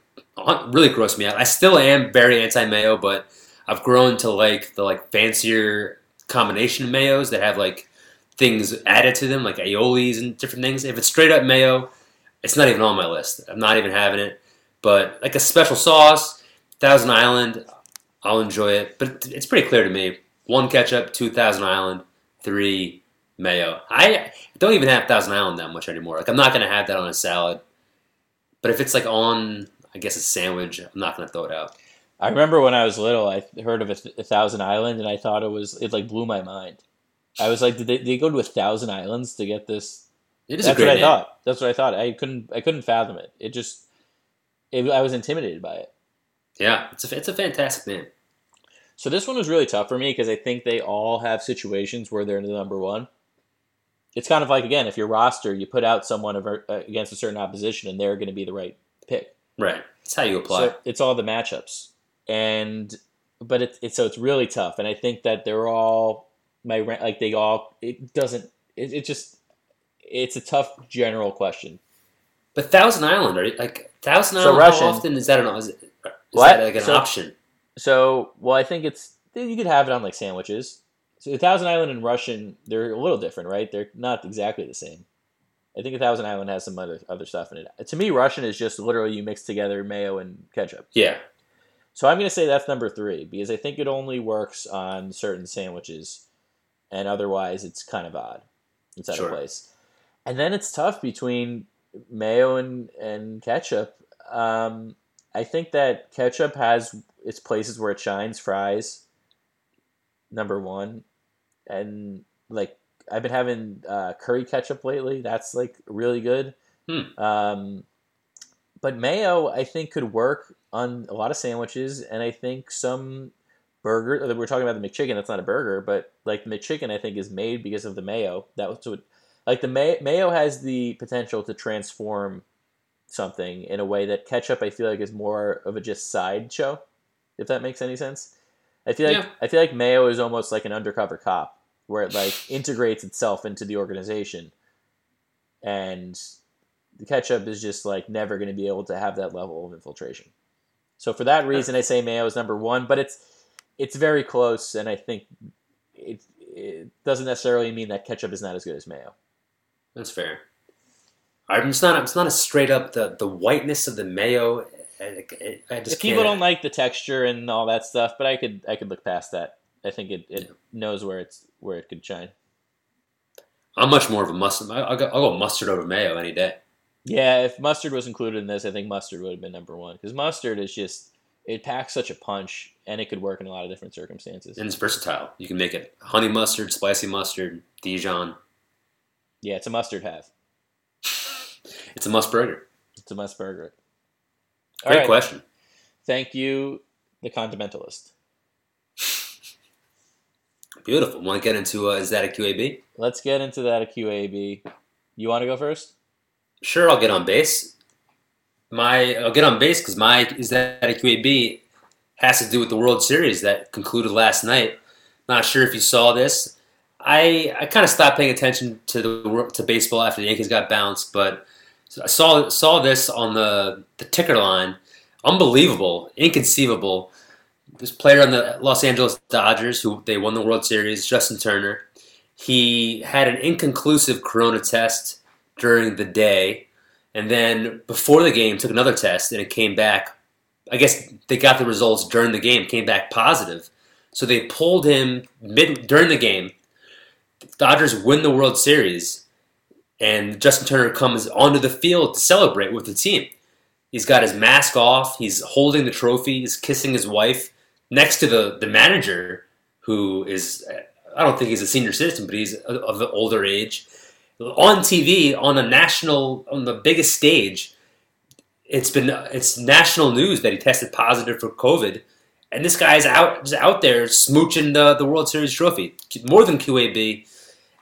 A: really gross me out. I still am very anti mayo, but I've grown to like the like fancier combination of mayos that have like things added to them, like aiolis and different things. If it's straight up mayo, it's not even on my list. I'm not even having it. But like a special sauce, Thousand Island, I'll enjoy it. But it's pretty clear to me: one ketchup, two Thousand Island, three mayo. I don't even have Thousand Island that much anymore. Like I'm not gonna have that on a salad. But if it's like on, I guess a sandwich, I'm not gonna throw it out.
C: I remember when I was little, I heard of a, th- a Thousand Island, and I thought it was it like blew my mind. I was like, did they, did they go to a thousand islands to get this?
A: It is
C: That's
A: a great
C: what I thought. That's what I thought. I couldn't I couldn't fathom it. It just it, I was intimidated by it.
A: Yeah, it's a it's a fantastic name.
C: So this one was really tough for me because I think they all have situations where they're the number one. It's kind of like again, if your roster, you put out someone uh, against a certain opposition, and they're going to be the right pick.
A: Right. It's how you apply.
C: So it's all the matchups, and but it's it's so it's really tough, and I think that they're all my like they all it doesn't it, it just it's a tough general question.
A: but Thousand Island, are you, like Thousand
C: So
A: Island,
C: Russian-
A: how often is that an is, it, is
C: What?
A: that like an
C: So-
A: option?
C: So well, I think it's you could have it on like sandwiches. So a Thousand Island and Russian, they're a little different, right? They're not exactly the same. I think a Thousand Island has some other other stuff in it. To me, Russian is just literally you mix together mayo and ketchup.
A: Yeah.
C: So I'm going to say that's number three because I think it only works on certain sandwiches, and otherwise it's kind of odd. It's out
A: Sure.
C: of place. And then it's tough between mayo and and ketchup. Um, I think that ketchup has its places where it shines. Fries, number one, and like I've been having uh, curry ketchup lately. That's like really good.
A: Hmm.
C: Um, but mayo, I think, could work on a lot of sandwiches, and I think some burger. uh, We're talking about the McChicken. That's not a burger, but like the McChicken, I think is made because of the mayo. That was what, like the may, mayo has the potential to transform something in a way that ketchup, I feel like, is more of a just sideshow. If that makes any sense, I feel like
A: Yeah.
C: I feel like mayo is almost like an undercover cop, where it like integrates itself into the organization, and the ketchup is just like never going to be able to have that level of infiltration. So for that reason, I say mayo is number one, but it's it's very close, and I think it it doesn't necessarily mean that ketchup is not as good as mayo.
A: That's fair. I'm it's not it's not a straight up the the whiteness of the mayo. I, I- just
C: If people don't like the texture and all that stuff, but I could I could look past that. I think it, it
A: Yeah.
C: knows where it's where it could shine.
A: I'm much more of a mustard. I'll go, I'll go mustard over mayo any day.
C: Yeah, if mustard was included in this, I think mustard would have been number one because mustard is just it packs such a punch and it could work in a lot of different circumstances.
A: And it's versatile. You can make it honey mustard, spicy mustard, Dijon.
C: Yeah, it's a mustard have.
A: It's a must burger.
C: It's a must burger.
A: Great
C: right.
A: question.
C: Thank you, the Condimentalist.
A: Beautiful. Want to get into uh, is that a QAB?
C: Let's get into that a QAB. You want to go first?
A: Sure, I'll get on base. My I'll get on base because my is that a QAB has to do with the World Series that concluded last night. Not sure if you saw this. I I kind of stopped paying attention to the to baseball after the Yankees got bounced, but I saw saw this on the the ticker line. Unbelievable, inconceivable. This player on the Los Angeles Dodgers, who they won the World Series, Justin Turner. He had an inconclusive corona test during the day, and then before the game took another test, and it came back. I guess they got the results during the game, came back positive. So they pulled him mid during the game. The Dodgers win the World Series, and Justin Turner comes onto the field to celebrate with the team. He's got his mask off. He's holding the trophy. He's kissing his wife next to the the manager, who is I don't think he's a senior citizen, but he's of the older age. On TV, on a national, on the biggest stage, it's been it's national news that he tested positive for COVID, and this guy's out just out there smooching the the World Series trophy, more than QAB.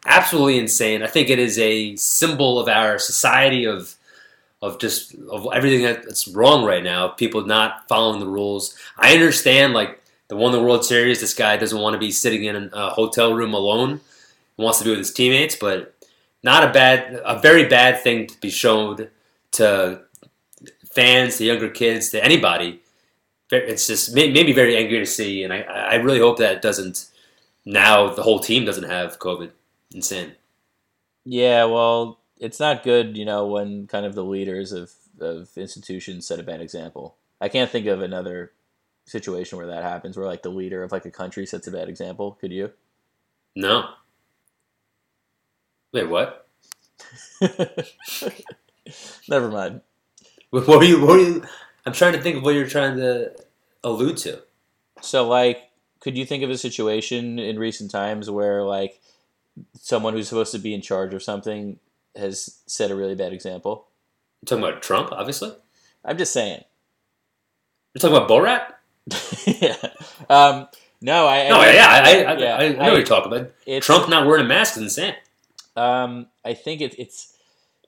A: Absolutely insane. I think it is a symbol of our society of of just of everything that's wrong right now. People not following the rules. I understand like the won the World Series. This guy doesn't want to be sitting in a hotel room alone. He wants to be with his teammates, but not a bad, a very bad thing to be shown to fans, to younger kids, to anybody. It's just made, me very angry to see, and I, I really hope that it doesn't. Now the whole team doesn't have COVID. Insane.
C: Yeah, well, it's not good, you know, when kind of the leaders of, of institutions set a bad example. I can't think of another situation where that happens, where like the leader of like a country sets a bad example. Could you?
A: No. Wait, what?
C: Never mind.
A: What were you? What were you? I'm trying to think of what you're trying to allude to.
C: So, like, could you think of a situation in recent times where like someone who's supposed to be in charge of something has set a really bad example?
A: You're talking about Trump, obviously.
C: I'm just saying.
A: You're talking about Borat.
C: yeah. Um, no, I.
A: No,
C: I,
A: yeah, I, I,
C: yeah,
A: I, I know what you're talking about. Trump not wearing a mask is insane.
C: Um, I think it, it's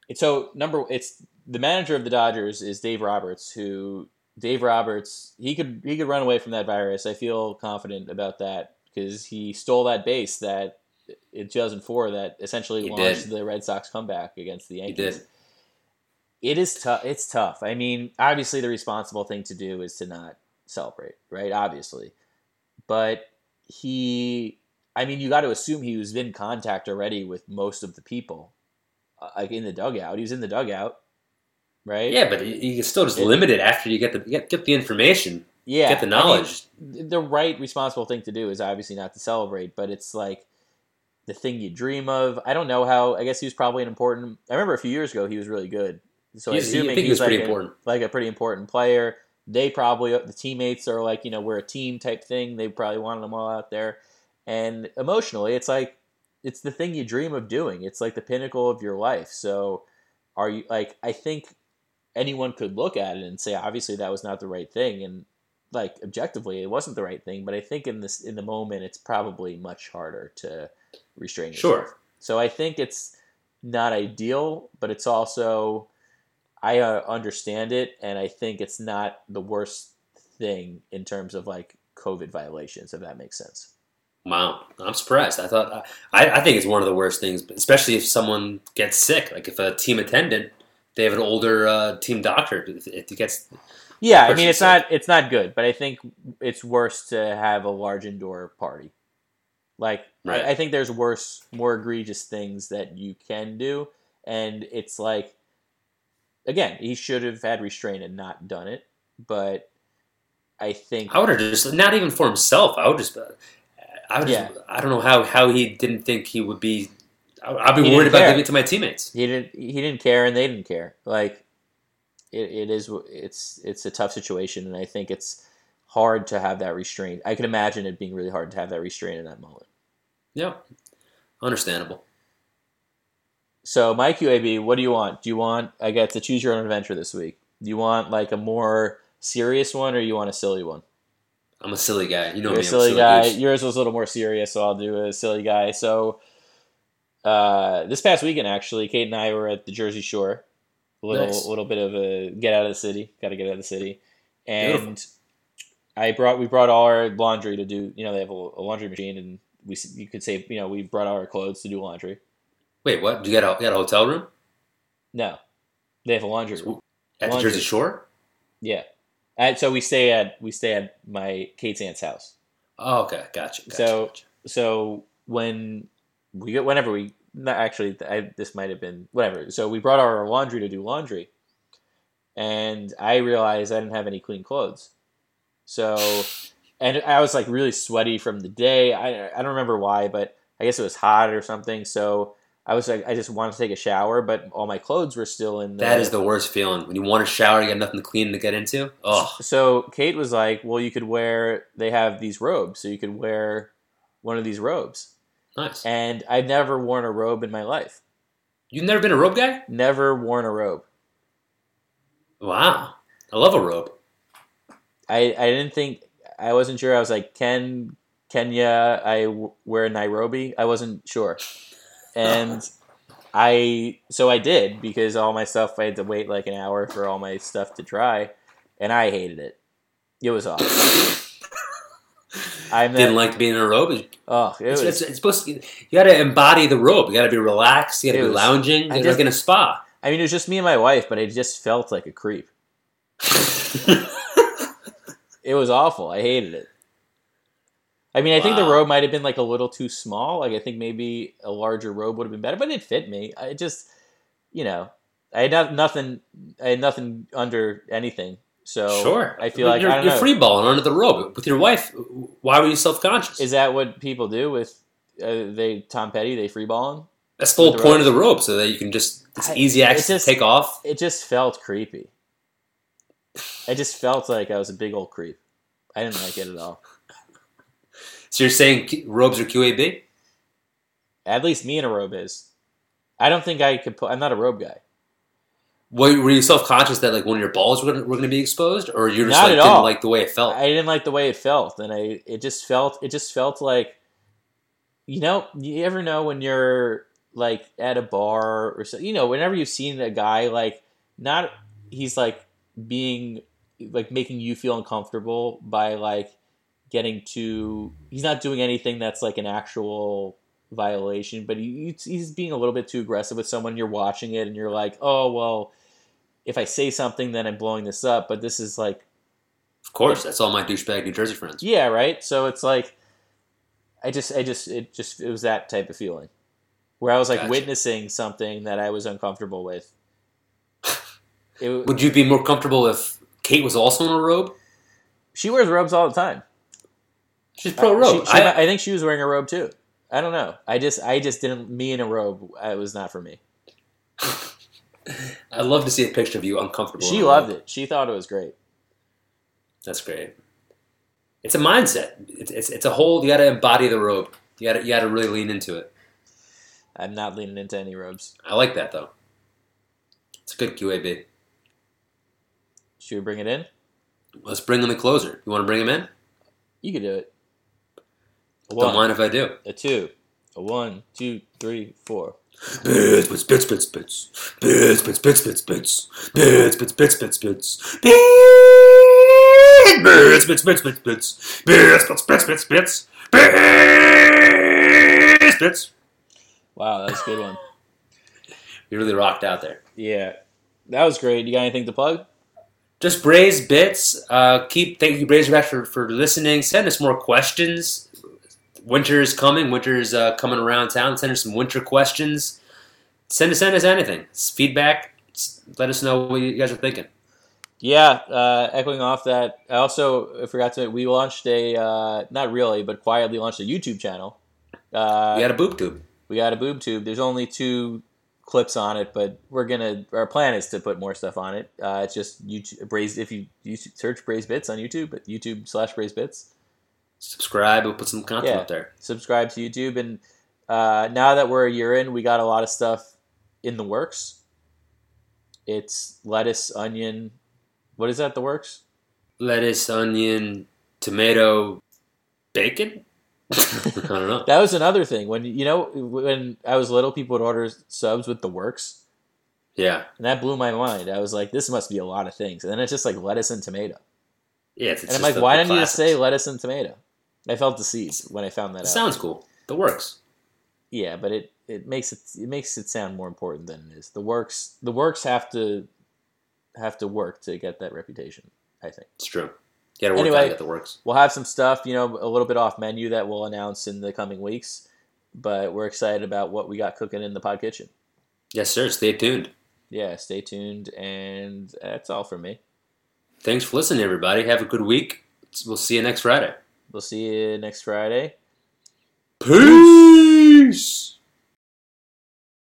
C: it's so number it's the manager of the Dodgers is Dave Roberts, who Dave Roberts he could he could run away from that virus. I feel confident about that because he stole that base that in 2004 that essentially
A: He
C: launched
A: did.
C: the Red Sox comeback against the
A: He
C: Yankees. It is tough. It's tough. I mean, obviously the responsible thing to do is to not celebrate, right? Obviously, but he. I mean, you got to assume he was in contact already with most of the people, uh, like in the dugout. He was in the dugout, right?
A: Yeah, but you you still just
C: It-
A: limit it after you get the get, get the information,
C: yeah.
A: get the
C: I mean,
A: knowledge.
C: the right responsible thing to do is obviously not to celebrate, but it's like the thing you dream of. I don't know how. I guess he was probably an important. I remember a few years ago he was really good. So
A: He's-
C: assuming
A: think he was
C: he's
A: pretty
C: like a-
A: important.
C: like a pretty important player. They probably the teammates are like you know we're a team type thing. They probably wanted them all out there, and emotionally, it's like it's the thing you dream of doing. It's like the pinnacle of your life. So, are you like? I think anyone could look at it and say, obviously, that was not the right thing, and like objectively, it wasn't the right thing. But I think in this in the moment, it's probably much harder to restrain yourself.
A: Sure.
C: So I think it's not ideal, but it's also I uh, understand it, and I think it's not the worst thing in terms of like COVID violations, if that makes sense.
A: Wow, I'm surprised. I thought I, I think it's one of the worst things, especially if someone gets sick. Like if a team attendant, they have an older uh, team doctor. If it gets
C: Yeah, I mean it's
A: sick.
C: not it's not good, but I think it's worse to have a large indoor party. Like
A: Right.
C: I, I think there's worse, more egregious things that you can do, and it's like, again, he should have had restraint and not done it. But I think
A: I would have just not even for himself. I would just, uh, I would just, I don't know how how he didn't think he would be. I- I'd be
C: He
A: worried about giving it to my teammates.
C: he didn't he didn't care and they didn't care like it, it is it's it's a tough situation and i think it's hard to have that restraint i can imagine it being really hard to have that restraint in that moment
A: Yep, understandable.
C: so my qab what do you want do you want i get to choose your own adventure this week do you want like a more serious one or you want a silly one
A: I'm a silly guy. You know
C: You're
A: me.
C: a
A: I'm
C: silly guy.
A: goose.
C: Yours was a little more serious, so I'll do a silly guy. So, uh, this past weekend, actually, Kate and I were at the Jersey Shore. A little,
A: Nice.
C: little bit of a get out of the city. Got to get out of the city. And
A: Beautiful.
C: I brought, we brought all our laundry to do. You know, they have a, a laundry machine, and we, you could say, you know, we brought our clothes to do laundry.
A: Wait, what? You got a you got a hotel room
C: No, they have a laundry. room.
A: at the Jersey Shore?
C: Yeah. And so we stay at we stay at my Kate's aunt's house.
A: Oh, okay, gotcha. gotcha
C: So-
A: gotcha.
C: so when we get whenever we not actually I, this might have been whatever so we brought our laundry to do laundry and i realized i didn't have any clean clothes so and I was like really sweaty from the day. I I don't remember why, but I guess it was hot or something. So I was like, I just wanted to take a shower, but all my clothes were still in. The,
A: That is the worst feeling when you want to shower, you got nothing to clean to get into. Oh,
C: So Kate was like, "Well, you could wear. They have these robes, so you could wear one of these robes."
A: nice.
C: And I've never worn a robe in my life.
A: You've never been a robe guy?
C: Never worn a robe.
A: Wow, I love a robe.
C: I I didn't think. I wasn't sure. I was like, Ken Kenya. I w- wear Nairobi. I wasn't sure, and I so I did because all my stuff I had to wait like an hour for all my stuff to dry, and I hated it. It was awful. I'm
A: Didn't like being in a robe.
C: Oh, it
A: it's,
C: was.
A: it's supposed to. You got to embody the robe. You got to be relaxed. You got to be
C: was-
A: lounging.
C: I
A: You're like in a spa.
C: I mean, it was just me and my wife, but I just felt like a creep. It was awful. I hated it. I mean, I think the
A: Wow.
C: robe might have been like a little too small. Like I think maybe a larger robe would have been better, but it fit me. I just, you know, I had not, nothing. I had nothing under anything. So
A: sure.
C: I feel like
A: you're,
C: I don't
A: you're free balling under the robe with your wife. Why were you self conscious?
C: Is that what people do with uh, they Tom Petty? They freeballing?
A: That's the whole
C: the
A: point of the robe, so that you can just it's
C: I-
A: easy
C: it
A: access
C: just-
A: to take off.
C: It just felt creepy. I just felt like I was a big old creep. I didn't like it at all.
A: So you're saying Q- robes are QAB?
C: At least me in a robe is. I don't think I could put. I'm not a robe guy.
A: Were, were you self conscious that like one of your balls were gonna, were going to be exposed, or you're just
C: Not
A: like
C: at
A: didn't
C: all.
A: like the way it felt?
C: I didn't like the way it felt, and I it just felt it just felt like, you know, you ever know when you're like at a bar or so, you know, whenever you've seen a guy like not he's like being like making you feel uncomfortable by like getting to he's not doing anything that's like an actual violation, but he, he's being a little bit too aggressive with someone. You're watching it and you're like, oh well, if I say something, then I'm blowing this up. But this is like
A: of course, that's all my douchebag New Jersey friends.
C: yeah, right. So it's like, I just, I just, it just, it was that type of feeling, where I was like
A: Gotcha.
C: witnessing something that I was uncomfortable with. It,
A: Would you be more comfortable if Kate was also in a robe?
C: she wears robes all the time.
A: She's pro
C: Uh,
A: robe.
C: she- she-
A: I,
C: I think she was wearing a robe too. I don't know. I just, I just didn't. Me in a robe, uh, it was not for me.
A: I'd love to see a picture of you uncomfortable.
C: She loved
A: robe.
C: it. She thought it was great.
A: That's great. It's a mindset. It's, it's, it's a whole. You got to embody the robe. You got you got to really lean into it.
C: I'm not leaning into any robes.
A: I like that though. It's a good QAB.
C: Should we bring it in?
A: Let's bring in the closer. You want to bring him in?
C: You could do it. A
A: Don't mind if I do.
C: a two, a one, two, three, four.
A: Bits, bits, bits, bits, bits. Bits, bits, bits, bits, bits. Bits, bits, bits, bits, bits. Bits, bits, bits, bits, bits. Bits, bits, bits, bits, bits. Bits, bits.
C: Wow, that was a good one.
A: You really rocked out there.
C: Yeah, that was great. You got anything to plug?
A: Just Braised Bits. Uh, keep thank you, Braze, for, for listening. Send us more questions. Winter is coming. Winter is uh, coming around town. Send us some winter questions. Send us, send us anything. It's feedback. It's- let us know what you guys are thinking.
C: Yeah, uh, echoing off that, I also forgot to. We launched a uh, not really, but quietly launched a YouTube channel. Uh,
A: we got a boob tube.
C: we got a boob tube. There's only two clips on it, but we're gonna. Our plan is to put more stuff on it. Uh, it's just YouTube Braze. If you, you search Braised Bits on YouTube, but YouTube slash Braised Bits.
A: Subscribe. We'll put some content
C: Yeah.
A: up there.
C: subscribe to YouTube. And uh, now that we're a year in, we got a lot of stuff in the works. It's lettuce, onion. What is that? The works?
A: Lettuce, onion, tomato, bacon. I don't know.
C: That was another thing. When you know, when I was little, people would order subs with the works,
A: Yeah,
C: and that blew my mind. I was like, this must be a lot of things. And then it's just like lettuce and tomato.
A: yeah. It's, it's
C: and I'm like,
A: the-
C: why
A: the
C: didn't you just say lettuce and tomato? I felt deceived when I found that
A: It
C: out.
A: sounds cool. The works.
C: Yeah, but it, it makes it it makes it sound more important than it is. The works the works have to have to work to get that reputation. I think
A: It's true. Gotta
C: Anyway.
A: out the works.
C: we'll have some stuff, you know, a little bit off menu that we'll announce in the coming weeks. But we're excited about what we got cooking in the pod kitchen.
A: Yes, sir. Stay tuned.
C: Yeah, stay tuned, and that's all for me.
A: Thanks for listening, everybody. Have a good week. We'll see you next Friday.
C: We'll see you next Friday.
A: Peace.